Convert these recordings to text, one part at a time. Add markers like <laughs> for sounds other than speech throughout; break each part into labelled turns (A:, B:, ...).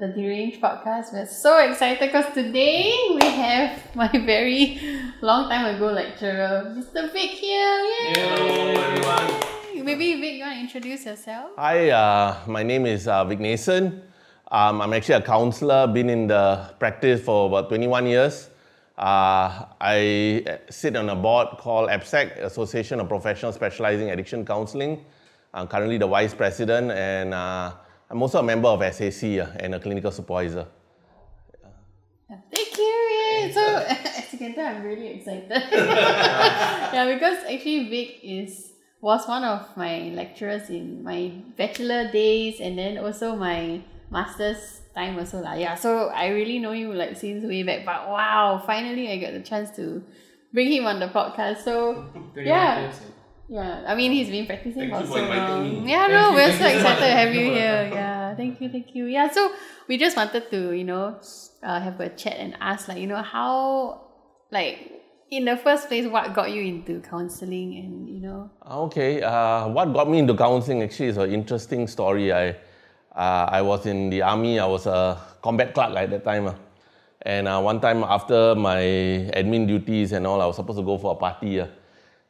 A: the Deranged podcast. We're so excited because today we have <laughs> my very long time ago lecturer, Mr. Vic here. Yay!
B: Hello, everyone.
A: Maybe Vic, you want to introduce yourself?
B: Hi, uh, my name is uh, Vic Nason. Um, I'm actually a counselor, been in the practice for about 21 years. Uh, I sit on a board called APSEC, Association of Professionals Specializing Addiction Counseling. I'm currently the vice president, and uh, I'm also a member of SAC uh, and a clinical supervisor.
A: Thank you. Yay. So as you can tell, I'm really excited. <laughs> yeah, because actually Vic is was one of my lecturers in my bachelor days and then also my master's time also lah. Yeah, so I really know you like since way back. But wow, finally I got the chance to bring him on the podcast. So <laughs> yeah. Yeah, I mean he's been practicing
C: Thank
A: for so long.
C: me.
A: Yeah,
C: Thank
A: no,
C: you,
A: we're so excited to have you
C: you
A: here. Yeah, thank you, thank you. Yeah, so we just wanted to, you know, uh, have a chat and ask like, you know, how like in the first place what got you into counseling and you know
B: Okay, uh, what got me into counseling actually is an interesting story. I, uh, I was in the army, I was a combat clerk at that time. uh. And uh, one time after my admin duties and all, I was supposed to go for a party.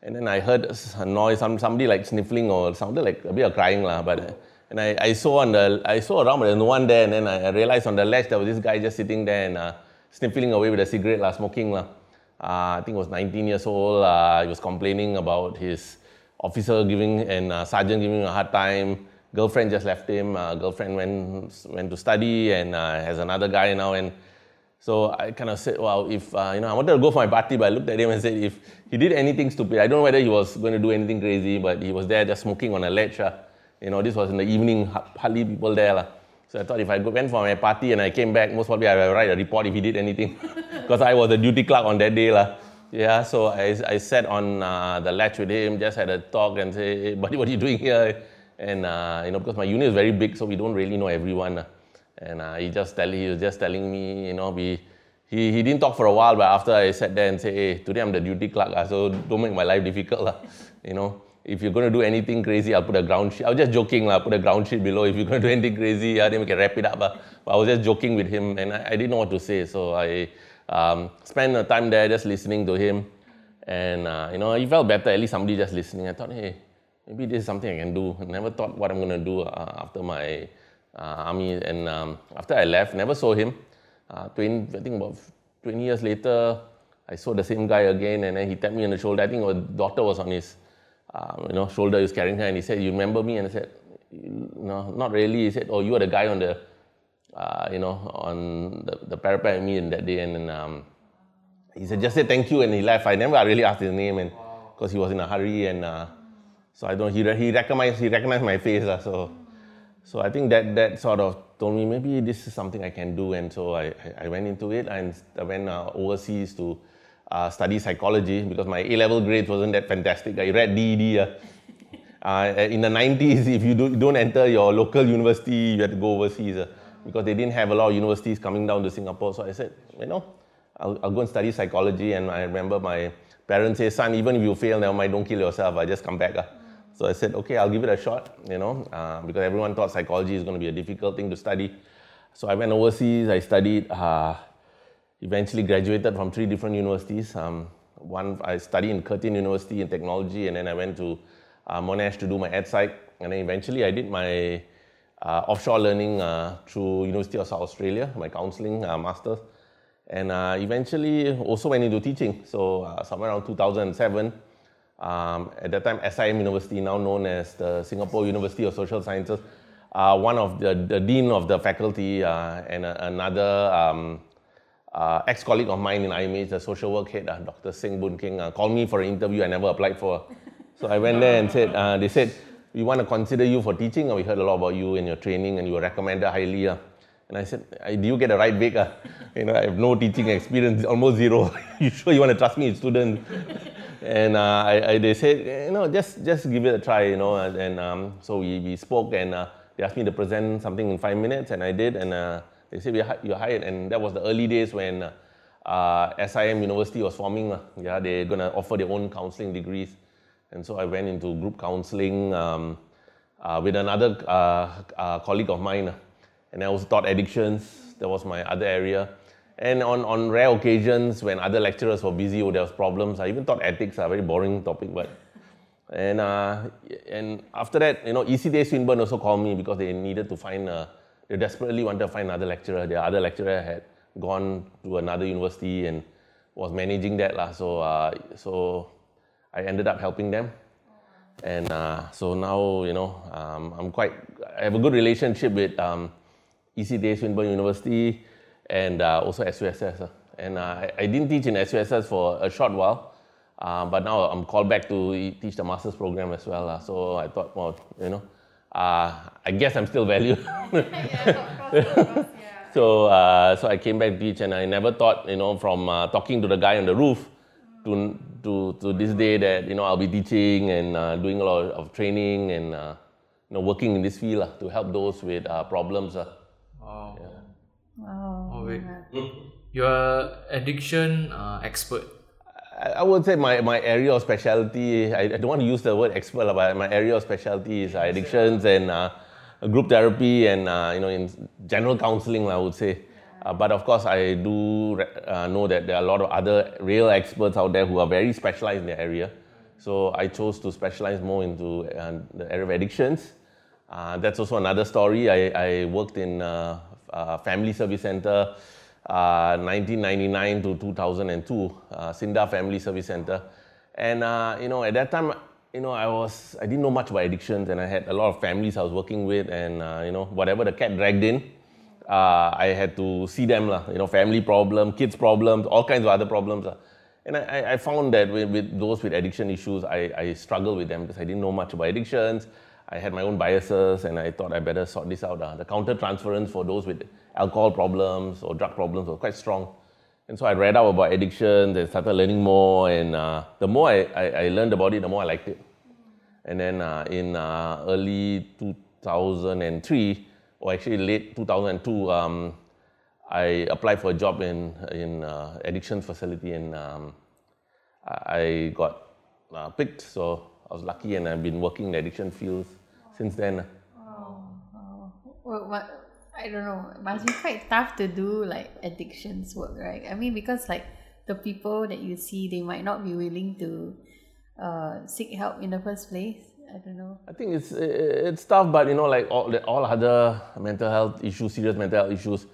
B: And then I heard a noise, some, somebody like sniffling or sounded like a bit of crying. lah. But, and I, I saw on the, I saw around, but no one there. And then I, realized on the ledge there was this guy just sitting there and uh, sniffling away with a cigarette, lah, smoking. lah. Uh, I think was 19 years old. Uh, he was complaining about his officer giving and uh, sergeant giving him a hard time. Girlfriend just left him. Uh, girlfriend went went to study and uh, has another guy now. And so I kind of said, "Wow, if uh, you know, I wanted to go for my party, but I looked at him and said, if he did anything stupid, I don't know whether he was going to do anything crazy, but he was there just smoking on a ledge. Uh, you know, this was in the evening, ha- hardly people there. lah. So I thought if I went for my party and I came back, most probably I would write a report if he did anything, <laughs> because I was the duty clerk on that day. lah. Yeah, so I, I sat on uh, the latch with him, just had a talk and say, hey, buddy, what are you doing here? And uh, you know, because my unit is very big, so we don't really know everyone. Uh. And uh, he just tell, he was just telling me, you know, we, he, he didn't talk for a while, but after I sat there and say, hey, today I'm the duty clerk, uh, so don't make my life difficult, lah. <laughs> You know, if you're going to do anything crazy, I'll put a ground sheet. I was just joking, lah. Put a ground sheet below. If you're going to do anything crazy, yeah, then we can wrap it up. Uh. But I was just joking with him, and I, I didn't know what to say, so I um, spent the time there just listening to him. And uh, you know, he felt better. At least somebody just listening. I thought, hey, maybe this is something I can do. I never thought what I'm going to do uh, after my uh, army. And um, after I left, never saw him. Uh, 20, I think about 20 years later, I saw the same guy again, and then he tapped me on the shoulder. I think his daughter was on his, uh, you know, shoulder. He was carrying her, and he said, "You remember me?" And I said, "No, not really." He said, "Oh, you are the guy on the, uh, you know, on the, the parapet with me in that day." And then um, he said, "Just say thank you," and he left. I never really asked his name, and because he was in a hurry, and uh, so I don't. He he recognized he recognized my face, uh, so so I think that that sort of told me maybe this is something I can do, and so I, I- went into it and I went uh, overseas to uh, study psychology because my A level grades wasn't that fantastic. I read DED. Uh, uh, in the 90s, if you do, don't enter your local university, you had to go overseas uh, because they didn't have a lot of universities coming down to Singapore. So I said, you know, I'll, I'll go and study psychology. And I remember my parents say, son, even if you fail, never mind, don't kill yourself. I just come back. Uh." So I said, okay, I'll give it a shot, you know, uh, because everyone thought psychology is going to be a difficult thing to study. So I went overseas, I studied, uh, eventually graduated from three different universities. Um, one, I studied in Curtin University in technology, and then I went to uh, Monash to do my ed psych, and then eventually I did my uh, offshore learning uh, through University of South Australia, my counseling uh, master's, and uh, eventually also went into teaching. So uh, somewhere around 2007, um, at that time SIM University, now known as the Singapore University of Social Sciences, uh, one of the, the dean of the faculty uh, and another um, uh, ex-colleague of mine in IMH, the social work head, uh, Dr. Singh Boon King, uh, called me for an interview I never applied for. So I went there and said, they said, we want to consider you for teaching, we heard a lot about you and your training, and you were recommended highly. And I said, "I- do you get a right? Uh? <laughs> You know, I have no teaching experience, almost zero. <laughs> you sure you want to trust me student? And uh, I, I, they said, you know, just just give it a try, you know. And, and um, so we, we spoke, and uh, they asked me to present something in five minutes, and I did. And uh, they said, you're hired. And that was the early days when uh, uh, SIM University was forming. Uh, yeah, they're going to offer their own counseling degrees. And so I went into group counseling um, with another colleague of mine. and I also taught addictions. That was my other area. And on, on rare occasions when other lecturers were busy or there was problems, I even thought ethics, a very boring topic, but and uh, and after that, you know, ECTA Swinburne also called me because they needed to find a, they desperately wanted to find another lecturer. Their other lecturer had gone to another university and was managing that lah. So uh, so I ended up helping them, and uh, so now you know um, I'm quite I have a good relationship with um, ECTA Swinburne University and uh, also SUSS. Uh, and uh, I, I didn't teach in SUSS for a short while, uh, but now I'm called back to teach the master's program as well. Uh, so I thought, well, you know, uh, I guess I'm still valued. <laughs>
A: yeah, of course, of course, yeah. <laughs>
B: so, uh, so I came back to teach, and I never thought, you know, from uh, talking to the guy on the roof to, to, to this day that, you know, I'll be teaching and uh, doing a lot of training and, uh, you know, working in this field uh, to help those with uh, problems. Uh.
C: Wow.
A: Wow.
C: Oh, wait. You're addiction uh, expert.
B: I I would say my, my area of specialty, I, I don't want to use the word expert, but my area of specialty is uh, addictions and uh, group therapy and, uh, you know, in general counseling, I would say. Uh, but of course, I do re- uh, know that there are a lot of other real experts out there who are very specialized in their area. So I chose to specialize more into uh, the area of addictions. Uh, that's also another story. I, I worked in uh, Family Service Center, uh, 1999 to 2002, uh, Sinda Family Service Center, and uh, you know at that time, you know I was I didn't know much about addictions, and I had a lot of families I was working with, and uh, you know whatever the cat dragged in, uh, I had to see them lah. You know family problem, kids problems, all kinds of other problems. lah. And I, I- I found that with, with those with addiction issues, I, I struggled with them because I didn't know much about addictions. I had my own biases, and I thought I better sort this out. Uh. The counter transference for those with alcohol problems or drug problems was quite strong. And so I read up about addictions and started learning more. And uh, the more I, I, I learned about it, the more I liked it. And then uh, in uh, early 2003, or actually late 2002, um, I applied for a job in in uh, addiction facility, and um, I I got uh, picked. So I was lucky, and I've been working in the addiction fields since then.
A: Oh, Well, what, I don't know. It must be quite tough to do like addictions work, right? I mean, because like the people that you see, they might not be willing to uh, seek help in the first place. I don't know.
B: I think it's it's tough, but you know, like all all other mental health issues, serious mental health issues,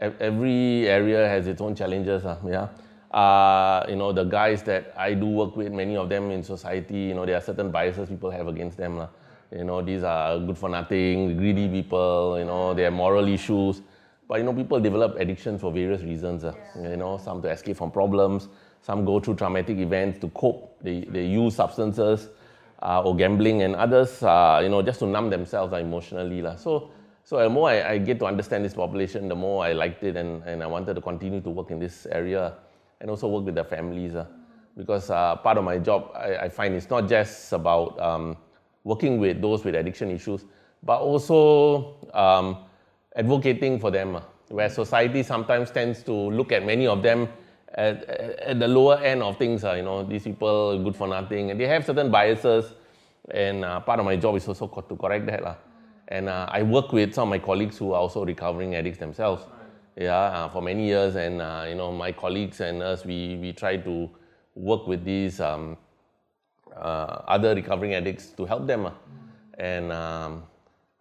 B: every area has its own challenges. Uh, yeah. Uh, you know, the guys that I do work with, many of them in society, you know, there are certain biases people have against them. lah. You know, these are good for nothing, greedy people, you know, they have moral issues. But you know, people develop addictions for various reasons. uh, You know, some to escape from problems, some go through traumatic events to cope. They, they use substances uh, or gambling, and others, uh, you know, just to numb themselves uh, emotionally. lah. So, so the more I, I get to understand this population, the more I liked it, and, and I wanted to continue to work in this area and also work with the families. uh, because uh, part of my job, I, I find it's not just about um, working with those with addiction issues, but also um, advocating for them, uh, where society sometimes tends to look at many of them at, at, the lower end of things. Uh, you know, these people are good for nothing, and they have certain biases. And uh, part of my job is also to correct that. lah. And uh, I work with some of my colleagues who are also recovering addicts themselves. Yeah, uh, for many years, and uh, you know, my colleagues and us, we we try to work with these um, uh, other recovering addicts to help them. ah. And um,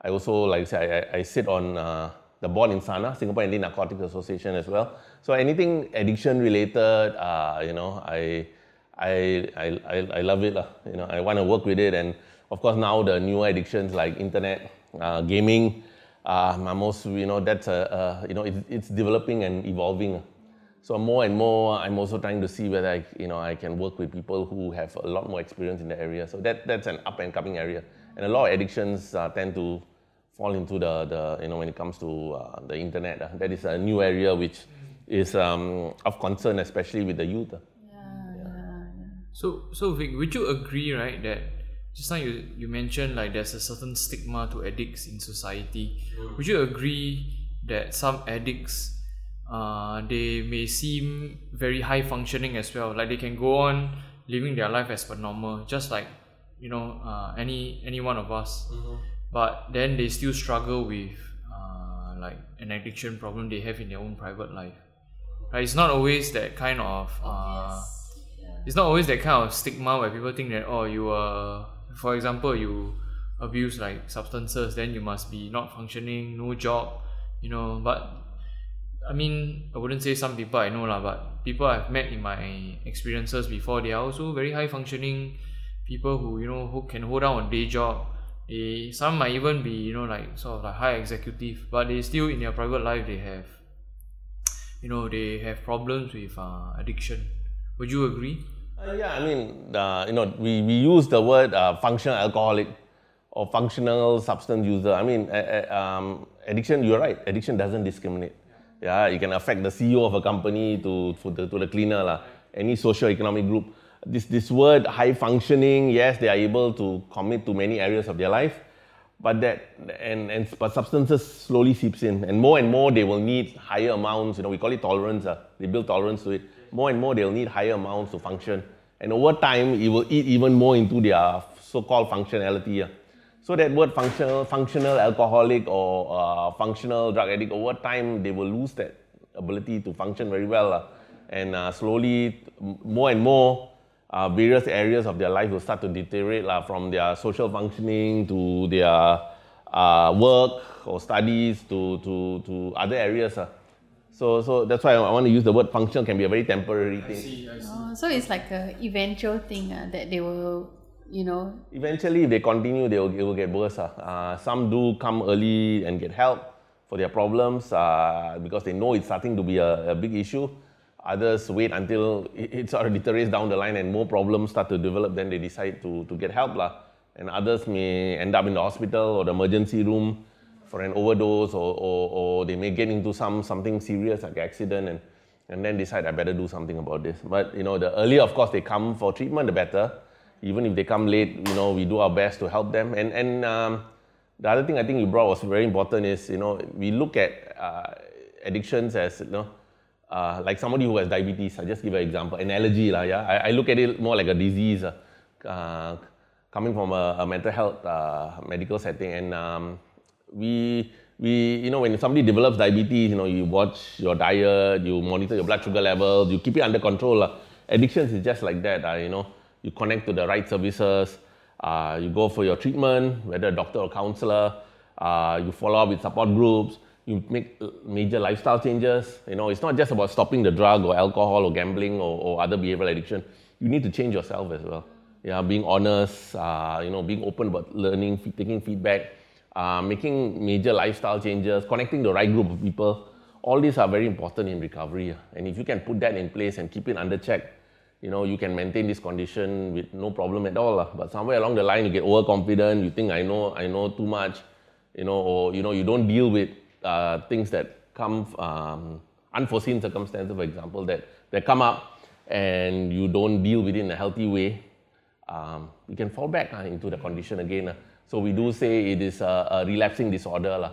B: I also, like I said, I, I- sit on uh, the board in SANA, Singapore Anti-Narcotics Association as well. So anything addiction related, uh, you know, I, I, I, I, love it. lah. You know, I want to work with it. And of course now the newer addictions like internet, uh, gaming, uh, most, you know, that's a you know, it's, it's developing and evolving. So more and more, I'm also trying to see whether I, you know, I can work with people who have a lot more experience in the area. So that, that's an up and coming area. And a lot of addictions uh, tend to fall into the, the, you know, when it comes to uh, the internet. uh, that is a new area which is um, of concern, especially with the youth. uh.
A: Yeah, yeah, yeah.
C: So, so Vic, would you agree, right, that just now you, you mentioned like there's a certain stigma to addicts in society. Would you agree that some addicts, uh, they may seem very high functioning as well, like they can go on living their life as per normal, just like you know uh, any any one of us, but then they still struggle with uh, like an addiction problem they have in their own private life. Right? It's not always that kind of uh, it's not always that kind of stigma where people think that oh you are for example you abuse like substances then you must be not functioning no job you know. But I mean I wouldn't say some people I know lah but people I've met in my experiences before they are also very high functioning people who you know who can hold down a day job they some might even be you know like sort of like high executive but they still in their private life they have you know they have problems with uh, addiction would you agree
B: Uh, yeah, I mean, uh, you know, we, we use the word uh, functional alcoholic or functional substance user. I mean, um, addiction, you're right, addiction doesn't discriminate. Yeah, it can affect the CEO of a company to, the, to the cleaner, lah. any social economic group. This, this word high functioning, yes, they are able to commit to many areas of their life, but that and, and but substances slowly seeps in and more and more they will need higher amounts you know we call it tolerance uh, they build tolerance to it more and more they'll need higher amounts to function and over time it will eat even more into their so-called functionality uh. So that word functional functional alcoholic or uh, functional drug addict over time they will lose that ability to function very well uh, and uh, slowly more and more uh, various areas of their life will start to deteriorate la, from their social functioning to their uh, work or studies to, to, to other areas. Uh. So, so that's why I want to use the word functional can be a very temporary thing.
C: see, I see.
A: Oh, so it's like a eventual thing uh, that they will, you know,
B: Eventually, if they continue, they will, it will get worse. Uh. Uh, some do come early and get help for their problems uh, because they know it's starting to be a, a big issue. Others wait until it, it sort of deteriorates down the line and more problems start to develop, then they decide to, to get help. lah. And others may end up in the hospital or the emergency room for an overdose or, or, or they may get into some something serious like accident and, and then decide I better do something about this. But you know, the earlier of course they come for treatment, the better. Even if they come late, you know, we do our best to help them. And, and um, the other thing I think you brought was very important is, you know, we look at uh, addictions as, you know, uh, like somebody who has diabetes. I just give an example, an allergy, lah. Yeah, I, I look at it more like a disease, uh, uh, coming from a, a mental health uh, medical setting, and um, we we you know when somebody develops diabetes, you know you watch your diet, you monitor your blood sugar levels, you keep it under control. lah. Addictions is just like that. Uh, you know, you connect to the right services, uh, you go for your treatment, whether doctor or counselor, uh, you follow up with support groups, you make uh, major lifestyle changes. You know, it's not just about stopping the drug or alcohol or gambling or, or other behavioral addiction. You need to change yourself as well. Yeah, being honest, uh, you know, being open about learning, taking feedback, uh, making major lifestyle changes, connecting the right group of people. All these are very important in recovery. And if you can put that in place and keep it under check, you know, you can maintain this condition with no problem at all. lah. But somewhere along the line, you get overconfident, you think I know, I know too much, you know, or you know, you don't deal with uh, things that come, um, unforeseen circumstances, for example, that, that come up and you don't deal with it in a healthy way, um, you can fall back uh, into the condition again. uh. So we do say it is a, a relapsing disorder. lah.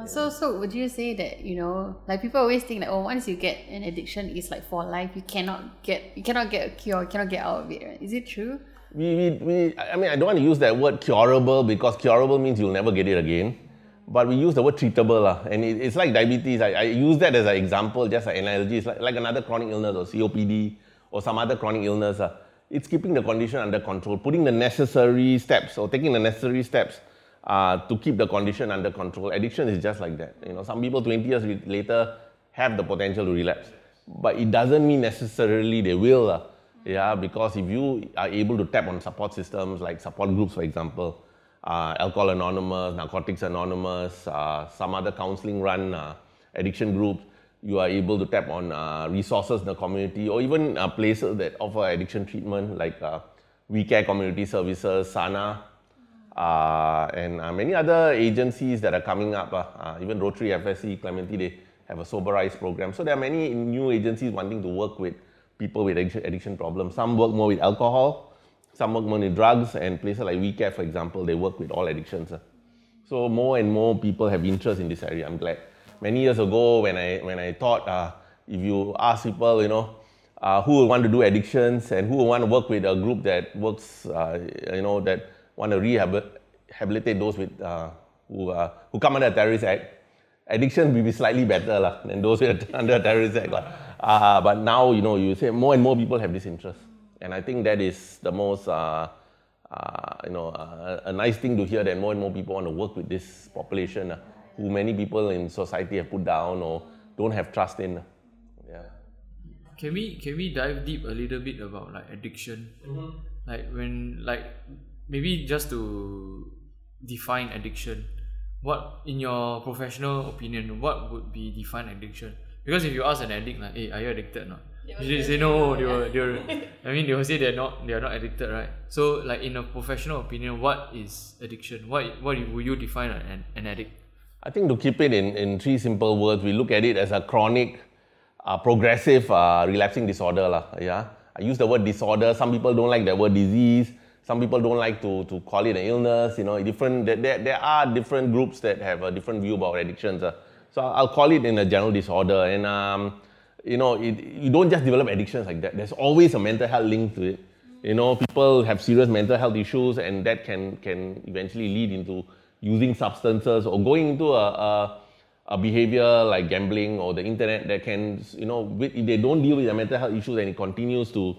A: Oh, so so would you say that you know like people always think that oh once you get an addiction it's like for life you cannot get you cannot get a cure you cannot get out of it right? is it true
B: we, we, we, I mean, I don't want to use that word curable because curable means you'll never get it again. But we use the word treatable. lah. And it, it's like diabetes. I, I use that as an example, just an analogy. It's like, like another chronic illness or COPD or some other chronic illness. ah. It's keeping the condition under control, putting the necessary steps or taking the necessary steps uh, to keep the condition under control. Addiction is just like that. You know, some people 20 years later have the potential to relapse. But it doesn't mean necessarily they will. lah. Yeah, because if you are able to tap on support systems like support groups, for example, uh, Alcohol Anonymous, Narcotics Anonymous, uh, some other counseling run uh, addiction groups, you are able to tap on uh, resources in the community or even uh, places that offer addiction treatment like uh, We Care Community Services, SANA, uh, and uh, many other agencies that are coming up. Uh, uh, even Rotary FSC, Clementi, they have a Soberize program. So there are many new agencies wanting to work with people with addiction, problems. Some work more with alcohol, some work more with drugs, and places like We Care, for example, they work with all addictions. uh. So more and more people have interest in this area. I'm glad. Many years ago, when I when I thought, uh, if you ask people, you know, uh, who want to do addictions and who want to work with a group that works, uh, you know, that want to rehabilitate those with uh, who uh, who come under the terrorist act, addiction will be slightly better lah, than those <laughs> who are under terrorist act. Lah. Uh, but now, you know, you say more and more people have this interest. And I think that is the most, uh, uh, you know, uh, a nice thing to hear that more and more people want to work with this population uh, who many people in society have put down or don't have trust in. Yeah.
C: Can we can we dive deep a little bit about like addiction? Like when like maybe just to define addiction, what in your professional opinion, what would be defined addiction? Because if you ask an addict like, hey, are you addicted or not? Usually they say no, they will, they will, <laughs> I mean they will say they're not they are not addicted, right? So like in a professional opinion, what is addiction? What what would you define an, an addict?
B: I think to keep it in, in three simple words, we look at it as a chronic, uh, progressive uh, relapsing disorder. Lah, yeah? I use the word disorder. Some people don't like the word disease. Some people don't like to, to call it an illness. You know, different, there, there are different groups that have a different view about addictions. Uh. So I'll call it in a general disorder. And, um, you know, it, you don't just develop addictions like that. There's always a mental health link to it. You know, people have serious mental health issues and that can, can eventually lead into using substances or going into a, a, a, behavior like gambling or the internet that can, you know, if they don't deal with their mental health issues and it continues to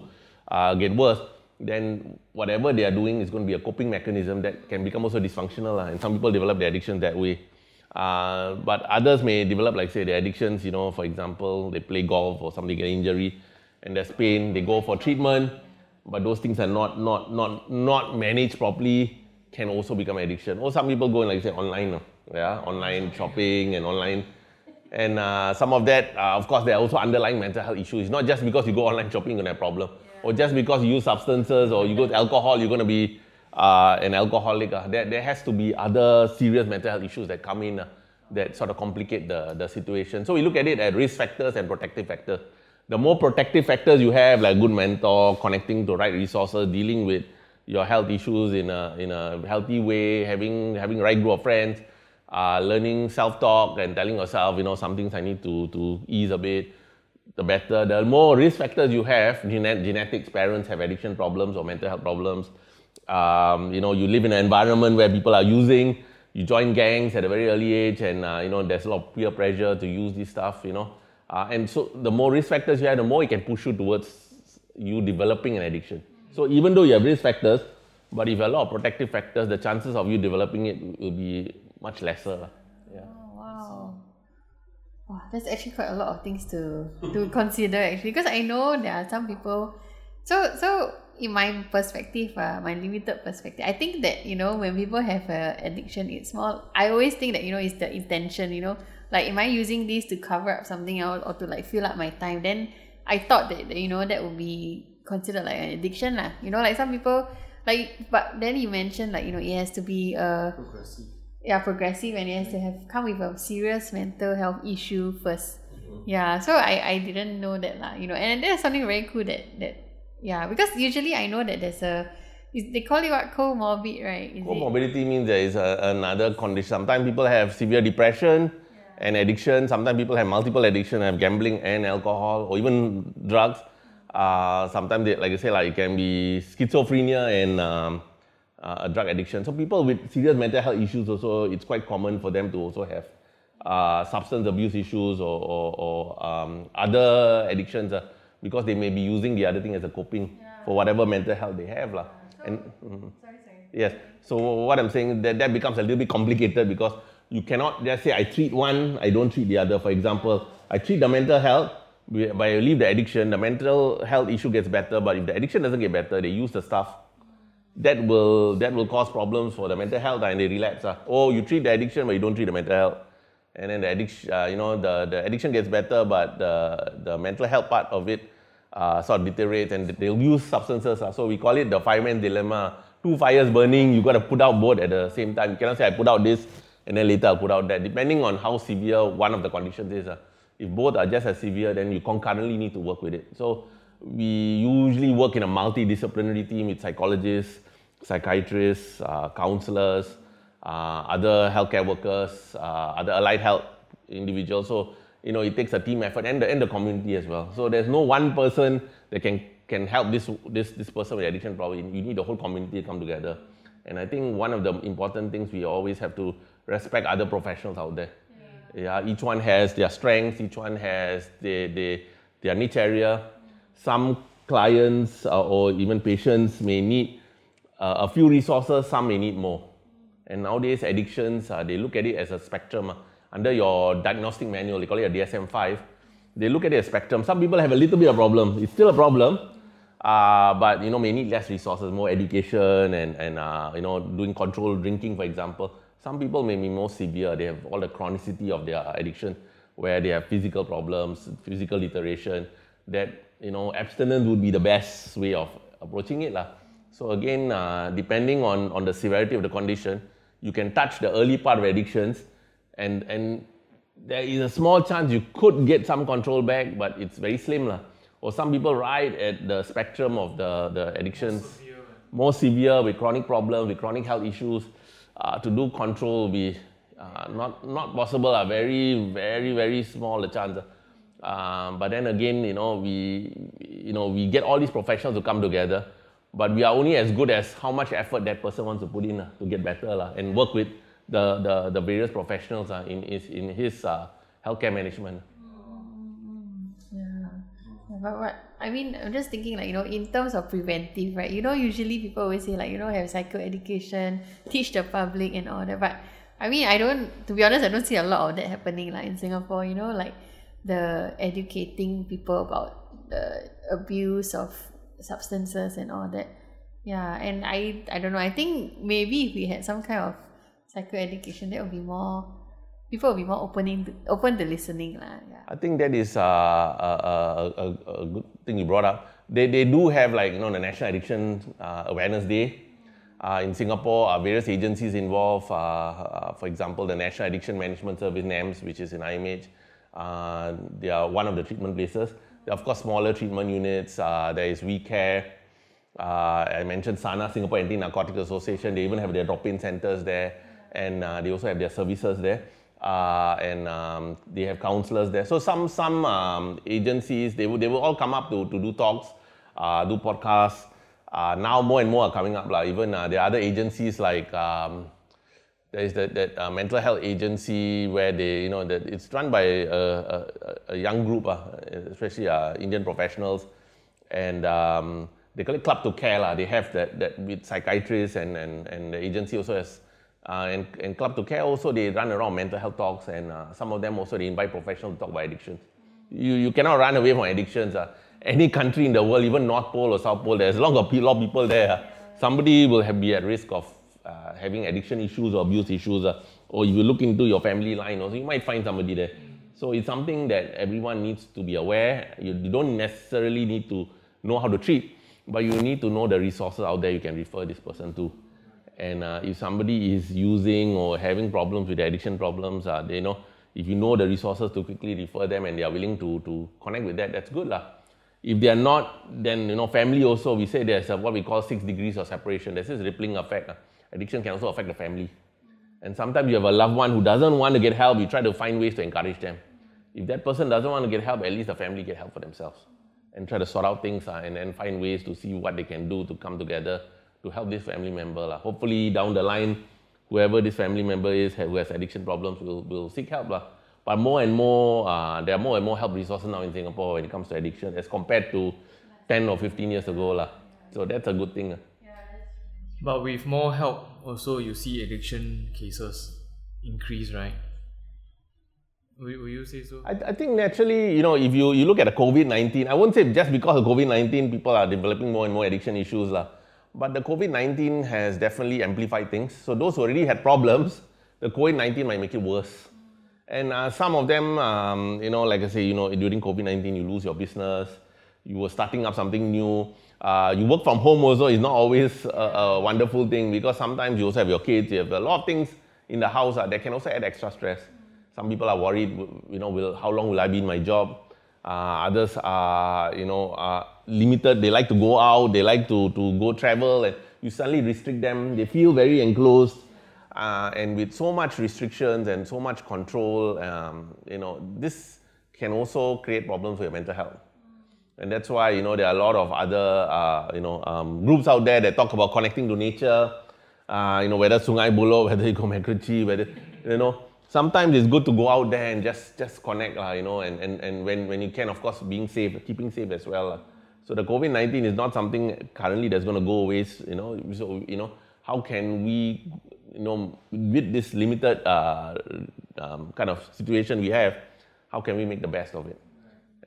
B: uh, get worse, then whatever they are doing is going to be a coping mechanism that can become also dysfunctional. and some people develop their addictions that way. Uh, but others may develop, like say, their addictions, you know, for example, they play golf or something, get injury and there's pain, they go for treatment, but those things are not, not, not, not managed properly can also become addiction. Or some people go like say online, yeah, online shopping and online. And uh, some of that, uh, of course, there are also underlying mental health issues. It's not just because you go online shopping, you're going to have a problem. Or just because you use substances or you go to alcohol, you're going to be uh, an alcoholic. Uh. There, there has to be other serious mental health issues that come in uh, that sort of complicate the, the situation. So we look at it at risk factors and protective factors. The more protective factors you have, like good mentor, connecting to right resources, dealing with your health issues in a, in a healthy way, having, having right group of friends, uh, learning self-talk and telling yourself, you know, some things I need to, to ease a bit, the better. The more risk factors you have, genet- genetics, parents have addiction problems or mental health problems. Um, you know, you live in an environment where people are using, you join gangs at a very early age and, uh, you know, there's a lot of peer pressure to use this stuff, you know. Uh, and so the more risk factors you have, the more it can push you towards you developing an addiction. So even though you have risk factors, but if you have a lot of protective factors, the chances of you developing it will be much lesser.
A: Yeah. Oh, wow. Wow, that's actually quite a lot of things to to <laughs> consider actually because I know there are some people. So so in my perspective, uh, my limited perspective, I think that you know when people have a addiction, it's more. I always think that you know it's the intention. You know, like am I using this to cover up something else or to like fill up my time? Then I thought that you know that would be considered like an addiction lah. You know, like some people like but then you mentioned like you know it has to be a progressive. Yeah, progressive and it has to have come with a serious mental health issue 1st mm-hmm. Yeah, so I I didn't know that lah. You know, and there's something very cool that that yeah because usually I know that there's a they call it what comorbid right?
B: Is Comorbidity it? means there is a, another condition. Sometimes people have severe depression yeah. and addiction. Sometimes people have multiple addiction, have gambling and alcohol or even drugs uh, sometimes, they, like I say, like it can be schizophrenia and um, uh, drug addiction. So people with serious mental health issues also, it's quite common for them to also have uh, substance abuse issues or, or, or um, other addictions uh, because they may be using the other thing as a coping yeah. for whatever mental health they have. Yeah. So, and, mm-hmm. sorry, sorry. Yes. So what I'm saying that that becomes a little bit complicated because you cannot just say I treat one, I don't treat the other. For example, I treat the mental health, by I leave the addiction, the mental health issue gets better. But if the addiction doesn't get better, they use the stuff. That will that will cause problems for the mental health, and they relapse. Uh. Oh, you treat the addiction, but you don't treat the mental health, and then the addiction, uh, you know, the, the addiction gets better, but the the mental health part of it uh, sort of deteriorates, and they'll use substances. Uh. So we call it the fireman dilemma. Two fires burning, you got to put out both at the same time. You cannot say I put out this and then later I'll put out that, depending on how severe one of the conditions is. Uh. If both are just as severe, then you concurrently need to work with it. So we usually work in a multidisciplinary team with psychologists, psychiatrists, uh, counselors, uh, other healthcare workers, uh, other allied health individuals. So you know it takes a team effort and the, and the community as well. So there's no one person that can can help this this this person with addiction problem. You need the whole community to come together. And I think one of the important things we always have to respect other professionals out there Yeah, each one has their strengths, each one has their, their, their niche area. Some clients uh, or even patients may need uh, a few resources, some may need more. And nowadays, addictions, uh, they look at it as a spectrum. Under your diagnostic manual, they call it a DSM 5. They look at it as spectrum. Some people have a little bit of problem. It's still a problem, uh, but you know may need less resources, more education, and and uh, you know doing controlled drinking, for example. Some people may be more severe. They have all the chronicity of their addiction, where they have physical problems, physical deterioration. That you know abstinence would be the best way of approaching it, lah. So again, uh, depending on on the severity of the condition, you can touch the early part of addictions, and and there is a small chance you could get some control back, but it's very slim, lah or some people right at the spectrum of the, the addictions, more severe, more severe with chronic problems, with chronic health issues, uh, to do control will be uh, not, not possible, uh, very, very, very small a chance. Um, but then again, you know, we, you know, we get all these professionals to come together, but we are only as good as how much effort that person wants to put in uh, to get better uh, and work with the, the, the various professionals uh, in, his, in his uh, healthcare management.
A: but what I mean, I'm just thinking like you know, in terms of preventive, right? You know, usually people always say like you know have psychoeducation, teach the public and all that. But I mean, I don't. To be honest, I don't see a lot of that happening like in Singapore. You know, like the educating people about the abuse of substances and all that. Yeah, and I I don't know. I think maybe if we had some kind of psycho education, that would be more people will be more opening open to listening lah. Yeah.
B: I think that is uh, a, a, a, a, good thing you brought up. They, they do have like you know the National Addiction uh, Awareness Day. Uh, in Singapore, uh, various agencies involved. Uh, uh, for example, the National Addiction Management Service (NAMS), which is in IMH. They are one of the treatment places. Of course, smaller treatment units. there is WeCare. I mentioned SANA, Singapore Anti-Narcotic Association. They even have their drop-in centers there, and they also have their services there uh, and um, they have counselors there. So some some um, agencies they will they will all come up to, to do talks, uh, do podcasts. Uh, now more and more are coming up. Like even uh, there are other agencies like um, there is that, that uh, mental health agency where they you know that it's run by a, a, a young group, uh, especially Indian professionals, and um, they call it Club to Care. La. They have that, that with psychiatrists and, and, and the agency also has uh, and, and Club to Care also, they run around mental health talks, and uh, some of them also they invite professionals to talk about addictions. You, you cannot run away from addictions. Uh. Any country in the world, even North Pole or South Pole, there's a lot of people there. Uh. Somebody will have, be at risk of uh, having addiction issues or abuse issues. Uh. or if you look into your family line, also, you might find somebody there. So it's something that everyone needs to be aware. You, you don't necessarily need to know how to treat, but you need to know the resources out there you can refer this person to. And uh, if somebody is using or having problems with addiction problems, uh, they know if you know the resources to quickly refer them and they are willing to, to connect with that, that's good. Lah. If they are not, then you know, family also, we say there's a, what we call six degrees of separation. There's this rippling effect. Uh. Addiction can also affect the family. And sometimes you have a loved one who doesn't want to get help, you try to find ways to encourage them. If that person doesn't want to get help, at least the family get help for themselves and try to sort out things uh, and then find ways to see what they can do to come together to help this family member. La. Hopefully, down the line, whoever this family member is who has addiction problems will, will seek help. La. But more and more, uh, there are more and more help resources now in Singapore when it comes to addiction as compared to 10 or 15 years ago. La. So that's a good thing.
C: But with more help, also you see addiction cases increase, right? Will, will you say so?
B: I, I think naturally, you know, if you, you look at the COVID 19, I won't say just because of COVID 19, people are developing more and more addiction issues. La. But the COVID 19 has definitely amplified things. So, those who already had problems, the COVID 19 might make it worse. And uh, some of them, um, you know, like I say, you know, during COVID 19, you lose your business, you were starting up something new. Uh, you work from home also is not always a, a, wonderful thing because sometimes you also have your kids, you have a lot of things in the house uh, that can also add extra stress. Some people are worried, you know, will, how long will I be in my job? Uh, others are, you know, uh, limited. They like to go out. They like to, to go travel. And you suddenly restrict them. They feel very enclosed. Uh, and with so much restrictions and so much control, um, you know, this can also create problems for your mental health. And that's why, you know, there are a lot of other, uh, you know, um, groups out there that talk about connecting to nature. Uh, you know, whether Sungai Buloh, <laughs> whether you go MacRitchie, whether, you know, sometimes it's good to go out there and just just connect, lah, you know, and, and, and when, when you can, of course, being safe, keeping safe as well. So the COVID nineteen is not something currently that's going to go away. You know, so you know how can we, you know, with this limited uh, um, kind of situation we have, how can we make the best of it?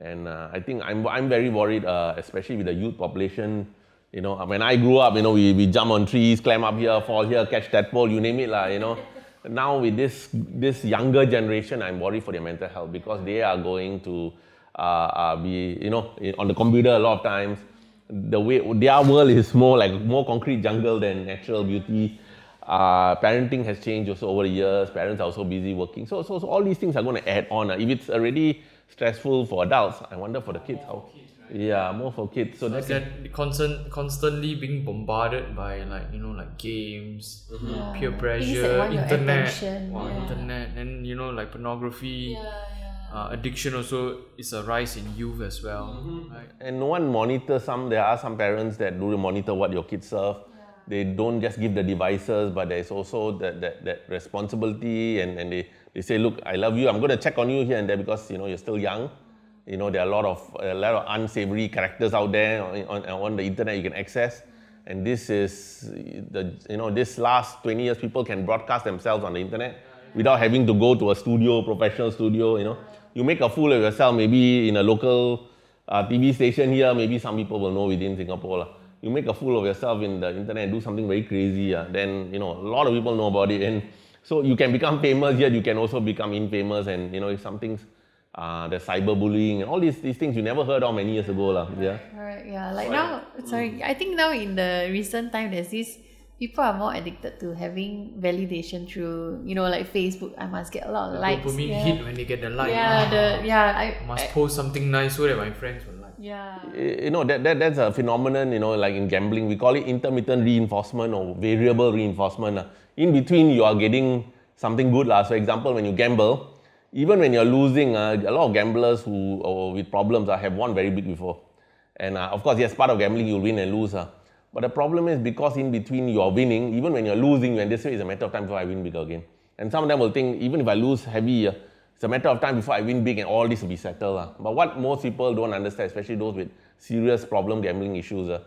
B: And uh, I think I'm I'm very worried, uh, especially with the youth population. You know, when I grew up, you know, we, we jump on trees, climb up here, fall here, catch that tadpole, you name it, lah. You know. Now with this this younger generation, I'm worried for their mental health because they are going to uh, uh, be, you know, on the computer a lot of times. The way their world is more like more concrete jungle than natural beauty. Uh, parenting has changed also over the years. Parents are also busy working. So, so, so all these things are going to add on. Uh, if it's already stressful for adults, I wonder for the kids how. Yeah, more for kids. So
C: Like
B: that's
C: that constant, constantly being bombarded by like you know like games, peer pressure,
A: that want your
C: internet, wow,
A: yeah.
C: internet, and you know like pornography. Uh, addiction also is a rise in youth as well, right?
B: and no one monitors some there are some parents that do monitor what your kids serve they don't just give the devices but there's also that, that, that responsibility and, and they, they say look i love you. I'm going to check on you here and there because you know you're still young. You know there are a lot of a lot of unsavory characters out there on, on, on the internet you can access. And this is the you know this last 20 years people can broadcast themselves on the internet without having to go to a studio professional studio you know. You make a fool of yourself maybe in a local uh, TV station here, maybe some people will know within Singapore. You make a fool of yourself in the internet and do something very crazy, uh, then you know a lot of people know about it, and so you can become famous. Yet you can also become infamous, and you know if some things, uh, the cyberbullying and all these these things you never heard of many years ago, lah. Yeah.
A: Alright, yeah. Like now, sorry, I think now in the recent time, there's this people are more addicted to having validation through, you know, like Facebook. I must get a lot of likes.
C: Dopamine
A: yeah.
C: hit when they get the like.
A: Yeah, the yeah, I,
C: Must
A: I
C: post something nice so that my friends will like.
A: Yeah.
B: you know that, that that's a phenomenon you know like in gambling we call it intermittent reinforcement or variable reinforcement lah. in between you are getting something good lah. so example when you gamble even when you're losing uh, a lot of gamblers who with problems uh, have won very big before and uh, of course yes part of gambling you win and lose uh. but the problem is because in between you are winning even when you're losing you anticipate it's a matter of time before I win big again and some of them will think even if I lose heavy uh, it's a matter of time before I win big and all this will be settled. Uh. But what most people don't understand, especially those with serious problem gambling issues, uh,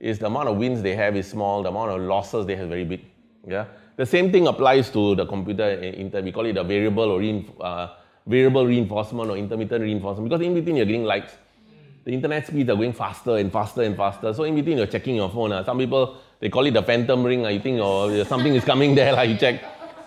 B: is the amount of wins they have is small, the amount of losses they have very big. Yeah. The same thing applies to the computer. Inter, we call it a variable or rein, uh, variable reinforcement or intermittent reinforcement because in between you're getting likes. The internet speeds are going faster and faster and faster. So in between you're checking your phone. Uh. Some people they call it the phantom ring. Uh. You think oh, something is coming there. <laughs> Like you check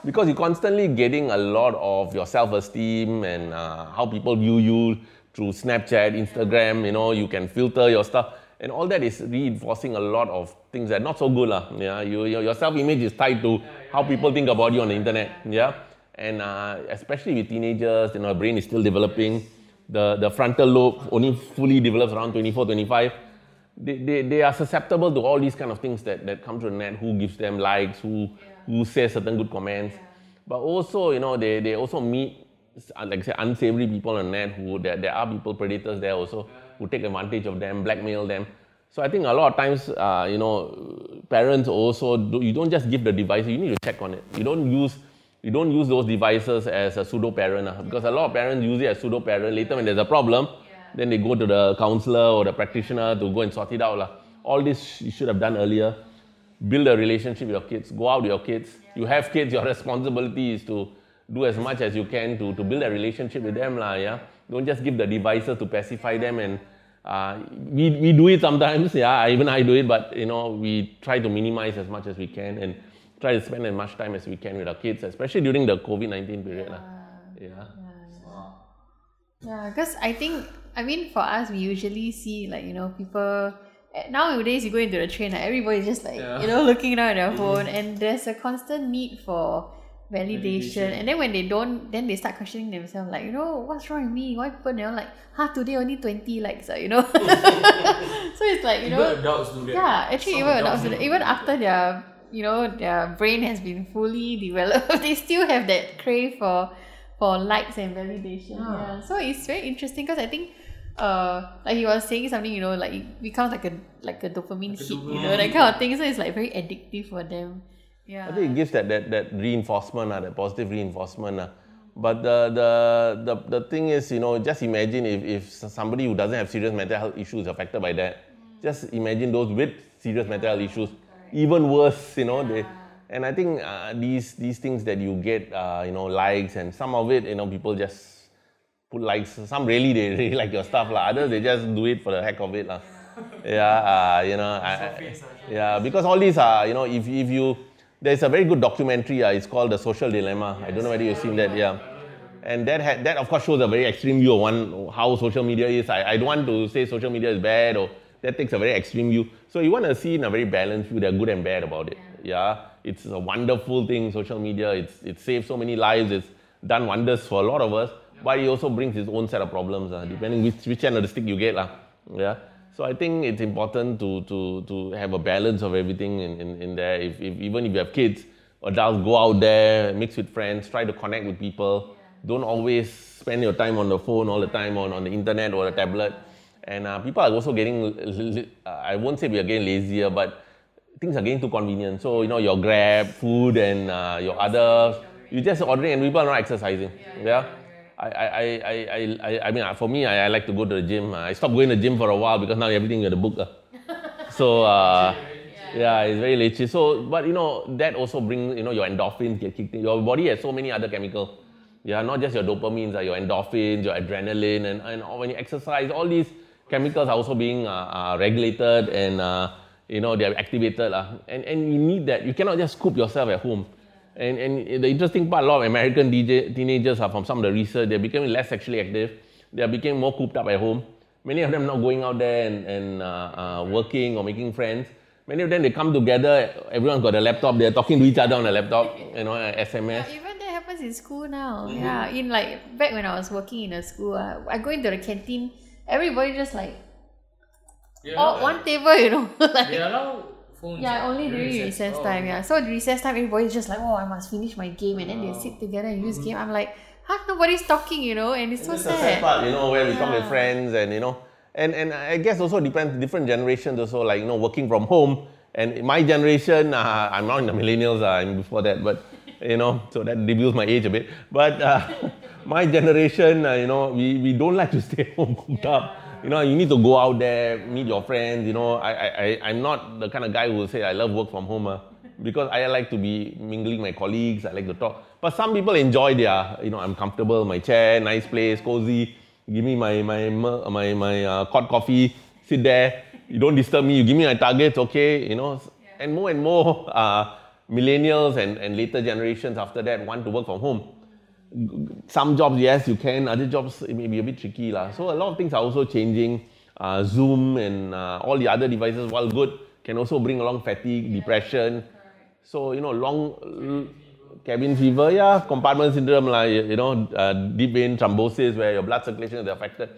B: because you're constantly getting a lot of your self-esteem and uh, how people view you through Snapchat, Instagram. You know, you can filter your stuff, and all that is reinforcing a lot of things that are not so good, lah. Yeah, you, your, your self-image is tied to how people think about you on the internet. Yeah, and uh, especially with teenagers, you know, brain is still developing. The the frontal lobe only fully develops around 24, 25 they, they, they are susceptible to all these kind of things that, that come to the net who gives them likes who who says certain good comments. But also you know they, they also meet uh, like I say unsavory people on net who there, there are people predators there also who take advantage of them blackmail them. So I think a lot of times uh, you know parents also do, you don't just give the device you need to check on it. You don't use you don't use those devices as a pseudo parent uh, because a lot of parents use it as pseudo parent later when there's a problem then they go to the counselor or the practitioner to go and sort it out. All this you should have done earlier. Build a relationship with your kids. Go out with your kids. You have kids, your <laughs> responsibility is to do as much as you can to, to build a relationship with them. lah. yeah? Don't just give the devices to pacify them and uh, we, we do it sometimes, yeah, even I do it, but you know, we try to minimize as much as we can and try to spend as much time as we can with our kids, especially during the COVID-19 period. lah. yeah.
A: Yeah, because I think I mean for us we usually see like you know people nowadays you go into the train like everybody's just like
C: Yeah.
A: you know looking down at their <laughs> phone and there's a constant need for validation, and then when they don't then they start questioning themselves like you know what's wrong with me why people never like huh today only 20 likes ah, you know <laughs> so it's like you know
C: Even adults do that.
A: yeah, actually,
C: Some
A: even adults,
C: do
A: do that. even after their, you know, their brain has been fully developed, <laughs> they still have that crave for, for likes and validation. Yeah. So it's very interesting because I think, uh, like he was saying something, you know, like it becomes like a like a dopamine hit, you know, that kind of thing. So it's like very addictive for them. Yeah.
B: I think it gives that, that, that reinforcement, uh, that positive reinforcement. Uh. But the, the, the, the thing is, you know, just imagine if, if somebody who doesn't have serious mental health issues is affected by that. Just imagine those with serious mental health issues, even worse, you know. They, and I think uh, these, these things that you get, uh, you know, likes and some of it, you know, people just put likes. Some really, they really like your stuff. La. Others, they just do it for the heck of it. La. Yeah, uh, you know. I, yeah, because all these are, you know, if, if you, there's a very good documentary. Uh, it's called The Social Dilemma. I don't know whether you've seen that. Yeah, and that had, that of course shows a very extreme view of one how social media is. I, I don't want to say social media is bad or that takes a very extreme view. So you want to see in a very balanced view. There are good and bad about it. Yeah, it's a wonderful thing. Social media. It's it saves so many lives. It's done wonders for a lot of us. But it also brings its own set of problems. Uh, depending which which end of the stick you get. Uh, yeah. So I think it's important to, to, to have a balance of everything in, in, in there. If, if, even if you have kids, adults, go out there, mix with friends, try to connect with people. Don't always spend your time on the phone all the time, on, on the internet or the tablet. And uh, people are also getting, I won't say we are getting lazier, but things are getting too convenient. So, you know, your Grab, food, and uh, your other, you just ordering and people are not exercising. yeah? I, I, I, I, I mean, for me, I, I like to go to the gym. I stopped going to the gym for a while because now everything you have to book. Uh. <laughs> So, uh, yeah, it's very lazy. So, but you know, that also brings, you know, your endorphins get kicked in. Your body has so many other chemicals. Yeah, not just your dopamines, uh, your endorphins, your adrenaline, and, and when you exercise, all these chemicals are also being uh, uh, regulated and, uh, you know, they're activated. Uh, and, and you need that. You cannot just scoop yourself at home. And, and the interesting part, a lot of American DJ, teenagers are from some of the research, they're becoming less sexually active. They are becoming more cooped up at home. Many of them not going out there and, and uh, uh, working or making friends. Many of them, they come together, everyone's got a laptop, they're talking to each other on a laptop, you know, SMS.
A: Yeah, even that happens in school now. Mm-hmm. Yeah, in like, back when I was working in a school, uh, I go into the canteen, everybody just like, yeah, all, one table, you know. <laughs> like,
C: they allow phones.
A: Yeah, only during recess, recess oh, time. Yeah, so recess time, everybody's just like, oh, I must finish my game, and then they sit together and use mm-hmm. game. I'm like, huh, nobody's talking, you know, and it's so sad.
B: sad part, you know, where we yeah. talk with friends, and you know, and and I guess also depends different generations also, like you know, working from home. And my generation, uh, I'm not in the millennials, uh, I'm before that, but you know, so that reveals my age a bit. But uh, <laughs> my generation, uh, you know, we, we don't like to stay <laughs> home cooped yeah. up you know, you need to go out there, meet your friends. You know, I, I, I'm not the kind of guy who will say I love work from home uh, because I like to be mingling my colleagues. I like to talk. But some people enjoy their, you know, I'm comfortable, my chair, nice place, cozy. Give me my my my my uh, hot coffee. Sit there. You don't disturb me. You give me my targets, okay? You know, and more and more uh, millennials and, and later generations after that want to work from home some jobs, yes, you can. Other jobs, it may be a bit tricky. La. So a lot of things are also changing. Uh, Zoom and uh, all the other devices, while good, can also bring along fatigue, depression. So, you know, long cabin fever, yeah, compartment syndrome, like, you know, uh, deep vein thrombosis where your blood circulation is affected.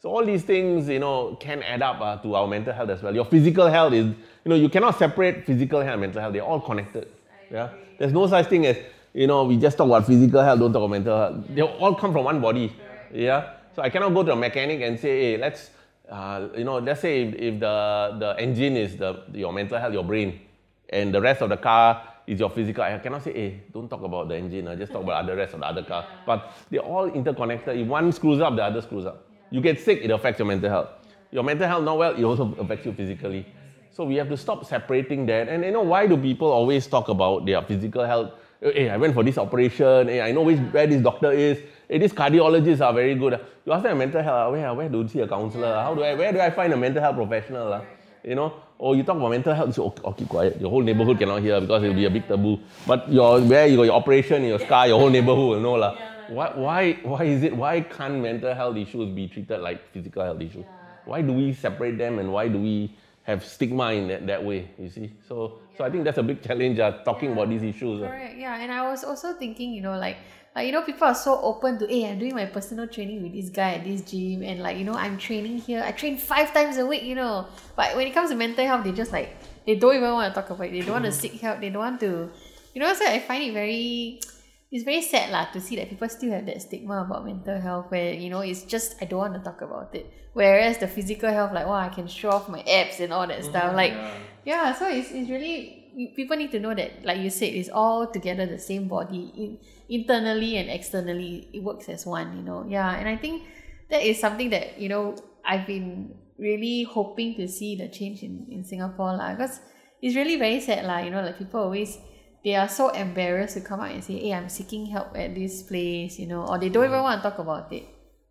B: So all these things, you know, can add up uh, to our mental health as well. Your physical health is, you know, you cannot separate physical health and mental health. They're all connected. Yeah, there's no such thing as you know, we just talk about physical health, don't talk about mental health. They all come from one body. Yeah. So I cannot go to a mechanic and say, hey, let's, uh, you know, let's say if, if, the, the engine is the, your mental health, your brain, and the rest of the car is your physical. I cannot say, hey, don't talk about the engine, uh, just talk about the rest of the other car. But they're all interconnected. If one screws up, the other screws up. You get sick, it affects your mental health. Your mental health not well, it also affects you physically. So we have to stop separating that. And you know, why do people always talk about their physical health? Hey, I went for this operation, hey, I know which, where this doctor is, hey, these cardiologists are very good. You ask them mental health, where, where do you see a counselor? How do I, where do I find a mental health professional? Ah? You know, or you talk about mental health, you say, oh, oh, keep quiet. Your whole neighborhood cannot hear because it will be a big taboo. But your, where you got your operation your scar, your whole neighborhood will know. La. Why, why, why is it, why can't mental health issues be treated like physical health issues? Why do we separate them and why do we have stigma in that, that way, you see? So so I think that's a big challenge, uh, talking yeah. about these issues.
A: Uh. Correct, yeah. And I was also thinking, you know, like, like, you know, people are so open to, hey, I'm doing my personal training with this guy at this gym, and like, you know, I'm training here. I train five times a week, you know. But when it comes to mental health, they just like, they don't even want to talk about it. They don't want to seek help. They don't want to, you know, so I find it very, it's very sad lah to see that people still have that stigma about mental health where, you know, it's just, I don't want to talk about it. Whereas the physical health, like, wow, I can show off my abs and all that mm-hmm, stuff. Like, yeah. yeah, so it's, it's really people need to know that, like you said, it's all together the same body, in, internally and externally, it works as one. You know, yeah, and I think that is something that you know I've been really hoping to see the change in in Singapore lah, because it's really very sad lah. You know, like people always they are so embarrassed to come out and say, "Hey, I'm seeking help at this place," you know, or they don't even mm. want to talk about it.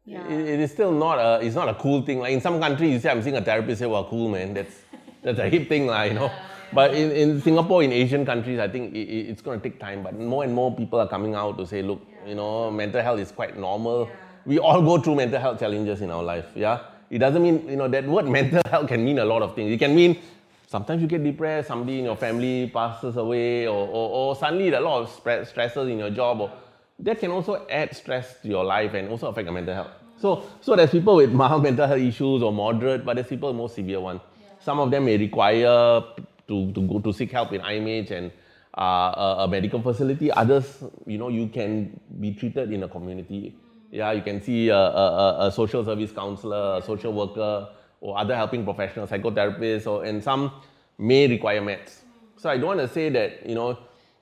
A: Yeah.
B: It, it is still not a it's not a cool thing. Like in some countries, you say I'm seeing a therapist. Say, well, cool man, that's <laughs> that's a hip thing, like, you know. But in, in Singapore, in Asian countries, I think it, it- it's going to take time. But more and more people are coming out to say, look, you know, mental health is quite normal. We all go through mental health challenges in our life. Yeah, it doesn't mean you know that word <laughs> mental health can mean a lot of things. It can mean sometimes you get depressed, somebody in your family passes away, or, or, or suddenly there are a lot of stre- stresses in your job, or that can also add stress to your life and also affect your mental health. So, so there's people with <laughs> mild mental health issues or moderate, but there's people with more severe one. Some of them may require to, to go to seek help in IMH and uh, a, a medical facility. Others, you know, you can be treated in a community. Yeah, you can see a, a, a- a social service counselor, a social worker, or other helping professionals, psychotherapists, or and some may require meds. So I don't want to say that you know